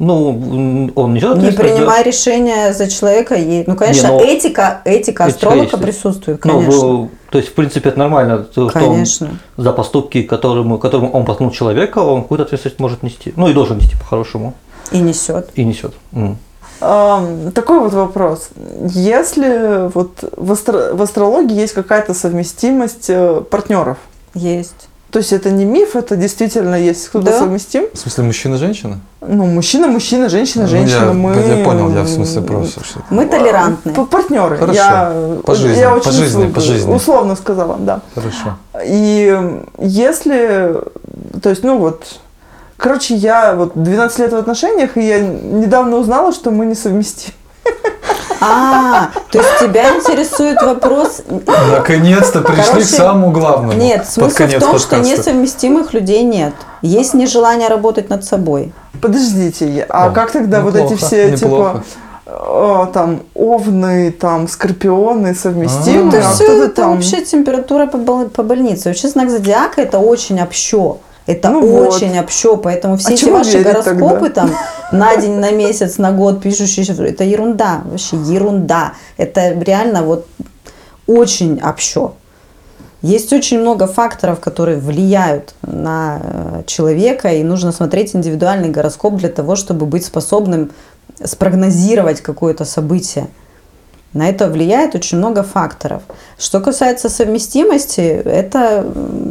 Ну, он несет Не принимай решения за человека есть. Ну, конечно, Не, но- этика, этика Этика астролога есть. присутствует, Ну, конечно. ну, то есть, в принципе, это нормально, то, что он Конечно. за поступки, которому, которому он толкнул человека, он какую-то ответственность может нести. Ну, и должен нести по-хорошему. И несет. И несет. Ам, Такой вот вопрос. Если вот в, астро- в астрологии есть какая-то совместимость э, партнеров, Есть. То есть это не миф, это действительно есть кто-то Да. совместим? В смысле, мужчина-женщина? Ну, мужчина, мужчина, женщина, Ну, женщина. я, мы... я понял, я в смысле просто. Мы толерантны. П- Партнеры. Хорошо. Я, По жизни, я по очень жизни, условно- по жизни. условно сказала, да. Хорошо. И если, то есть, ну вот, короче, я вот 12 лет в отношениях, и я недавно узнала, что мы не совместим. *laughs* А, то есть тебя интересует вопрос... Наконец-то пришли к самому главному. Нет, смысл в том, что несовместимых людей нет. Есть нежелание работать над собой. Подождите, а О, как тогда вот эти все, неплохо. типа, э, там, овны, там, скорпионы совместимы, Ну, Это а все это там... вообще температура по, бол- по больнице. Вообще знак зодиака это очень общо. Это Ну вот. очень общо, поэтому все А эти ваши гороскопы тогда? там *laughs* на день, на месяц, на год пишущие, это ерунда, вообще ерунда. Это реально вот очень общо. Есть очень много факторов, которые влияют на э, человека, и нужно смотреть индивидуальный гороскоп для того, чтобы быть способным спрогнозировать какое-то событие. На это влияет очень много факторов. Что касается совместимости, это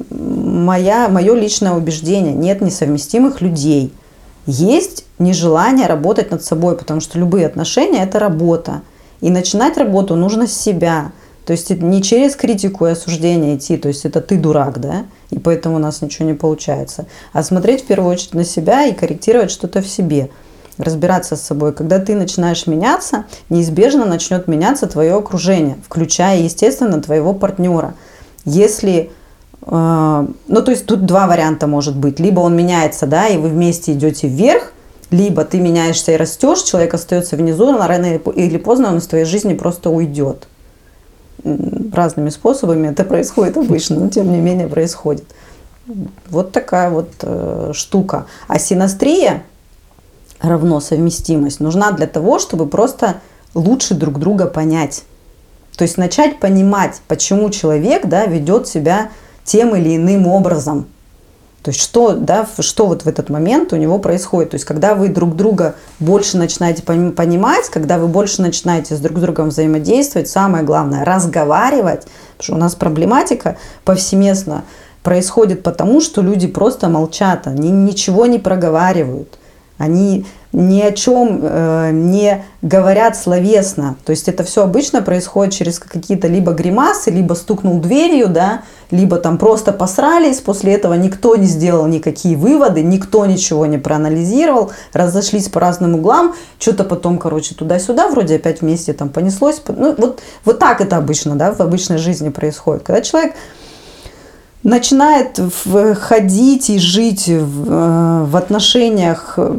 моя, мое личное убеждение. Нет несовместимых людей. Есть нежелание работать над собой, потому что любые отношения – это работа. И начинать работу нужно с себя. То есть не через критику и осуждение идти, то есть это ты дурак, да, и поэтому у нас ничего не получается. А смотреть в первую очередь на себя и корректировать что-то в себе разбираться с собой. Когда ты начинаешь меняться, неизбежно начнет меняться твое окружение, включая, естественно, твоего партнера. Если, э, ну то есть тут два варианта может быть. Либо он меняется, да, и вы вместе идете вверх, либо ты меняешься и растешь, человек остается внизу, но рано или по- или поздно он из твоей жизни просто уйдет. Разными способами это происходит обычно, но тем не менее происходит. Вот такая вот э, штука. А синастрия равно совместимость нужна для того, чтобы просто лучше друг друга понять. То есть начать понимать, почему человек да, ведет себя тем или иным образом. То есть что, да, что вот в этот момент у него происходит. То есть когда вы друг друга больше начинаете пони- понимать, когда вы больше начинаете с друг другом взаимодействовать, самое главное разговаривать, потому что у нас проблематика повсеместно происходит потому, что люди просто молчат, они ничего не проговаривают. Они ни о чем э, не говорят словесно. То есть это все обычно происходит через какие-то либо гримасы, либо стукнул дверью, да, либо там просто посрались, после этого никто не сделал никакие выводы, никто ничего не проанализировал, разошлись по разным углам, что-то потом, короче, туда-сюда, вроде опять вместе там понеслось. Ну, вот, вот так это обычно, да, в обычной жизни происходит. Когда человек начинает входить и жить в, э, в отношениях э,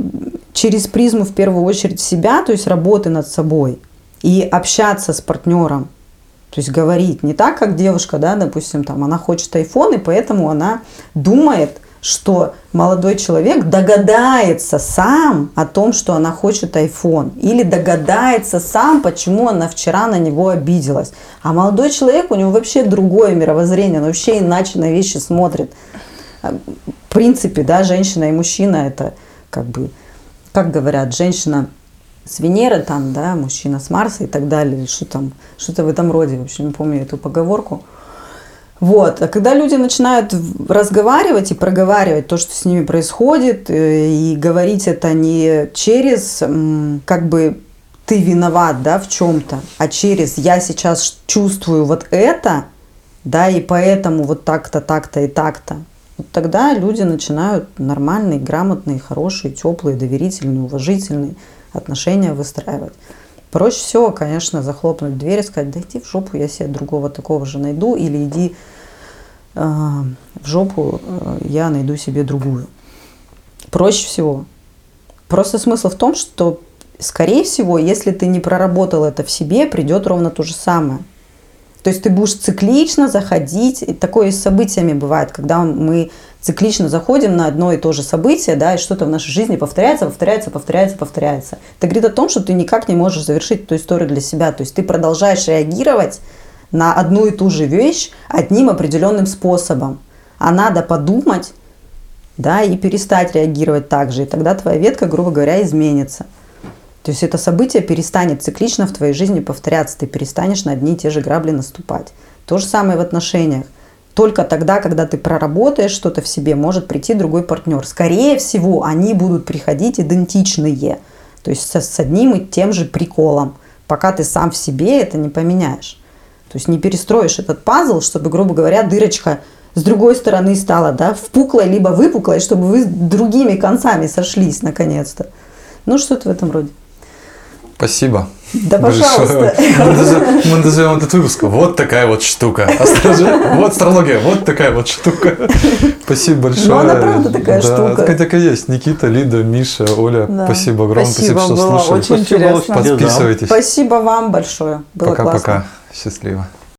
через призму в первую очередь себя, то есть работы над собой, и общаться с партнером, то есть говорить не так, как девушка, да, допустим, там она хочет iPhone, и поэтому она думает, что молодой человек догадается сам о том, что она хочет iPhone, или догадается сам, почему она вчера на него обиделась. А молодой человек, у него вообще другое мировоззрение, он вообще иначе на вещи смотрит. В принципе, да, женщина и мужчина это как бы, как говорят, женщина с Венеры там, да, мужчина с Марса и так далее, что там, что-то в этом роде, в общем, не помню эту поговорку. Вот. А когда люди начинают разговаривать и проговаривать то, что с ними происходит, э, и говорить это не через как бы ты виноват, да, в чем-то, а через я сейчас чувствую вот это, да, и поэтому вот так-то, так-то и так-то. Вот тогда люди начинают нормальные, грамотные, хорошие, теплые, доверительные, уважительные отношения выстраивать. Проще всего, конечно, захлопнуть дверь и сказать, да иди в жопу, я себе другого такого же найду, или иди э, в жопу, э, я найду себе другую. Проще всего. Просто смысл в том, что, скорее всего, если ты не проработал это в себе, придет ровно то же самое – то есть ты будешь циклично заходить. Такое с событиями бывает, когда мы циклично заходим на одно и то же событие, да, и что-то в нашей жизни повторяется, повторяется, повторяется, повторяется. Это говорит о том, что ты никак не можешь завершить эту историю для себя. То есть ты продолжаешь реагировать на одну и ту же вещь одним определенным способом. А надо подумать, да, и перестать реагировать так же. И тогда твоя ветка, грубо говоря, изменится. То есть это событие перестанет циклично в твоей жизни повторяться, ты перестанешь на одни и те же грабли наступать. То же самое в отношениях. Только тогда, когда ты проработаешь что-то в себе, может прийти другой партнер. Скорее всего, они будут приходить идентичные. То есть с одним и тем же приколом, пока ты сам в себе это не поменяешь. То есть не перестроишь этот пазл, чтобы, грубо говоря, дырочка с другой стороны стала да, впуклой либо выпуклой, чтобы вы другими концами сошлись наконец-то. Ну, что-то в этом роде. Спасибо. Да, пожалуйста. *laughs* Мы назовем этот выпуск «Вот такая вот штука». Вот астрология, вот такая вот штука. Спасибо большое. Ну, она правда такая штука. Так, так и есть. Никита, Лида, Миша, Оля, спасибо огромное. Спасибо, что слушали. Очень интересно. Подписывайтесь. Спасибо вам большое. Было Пока-пока. классно. Счастливо.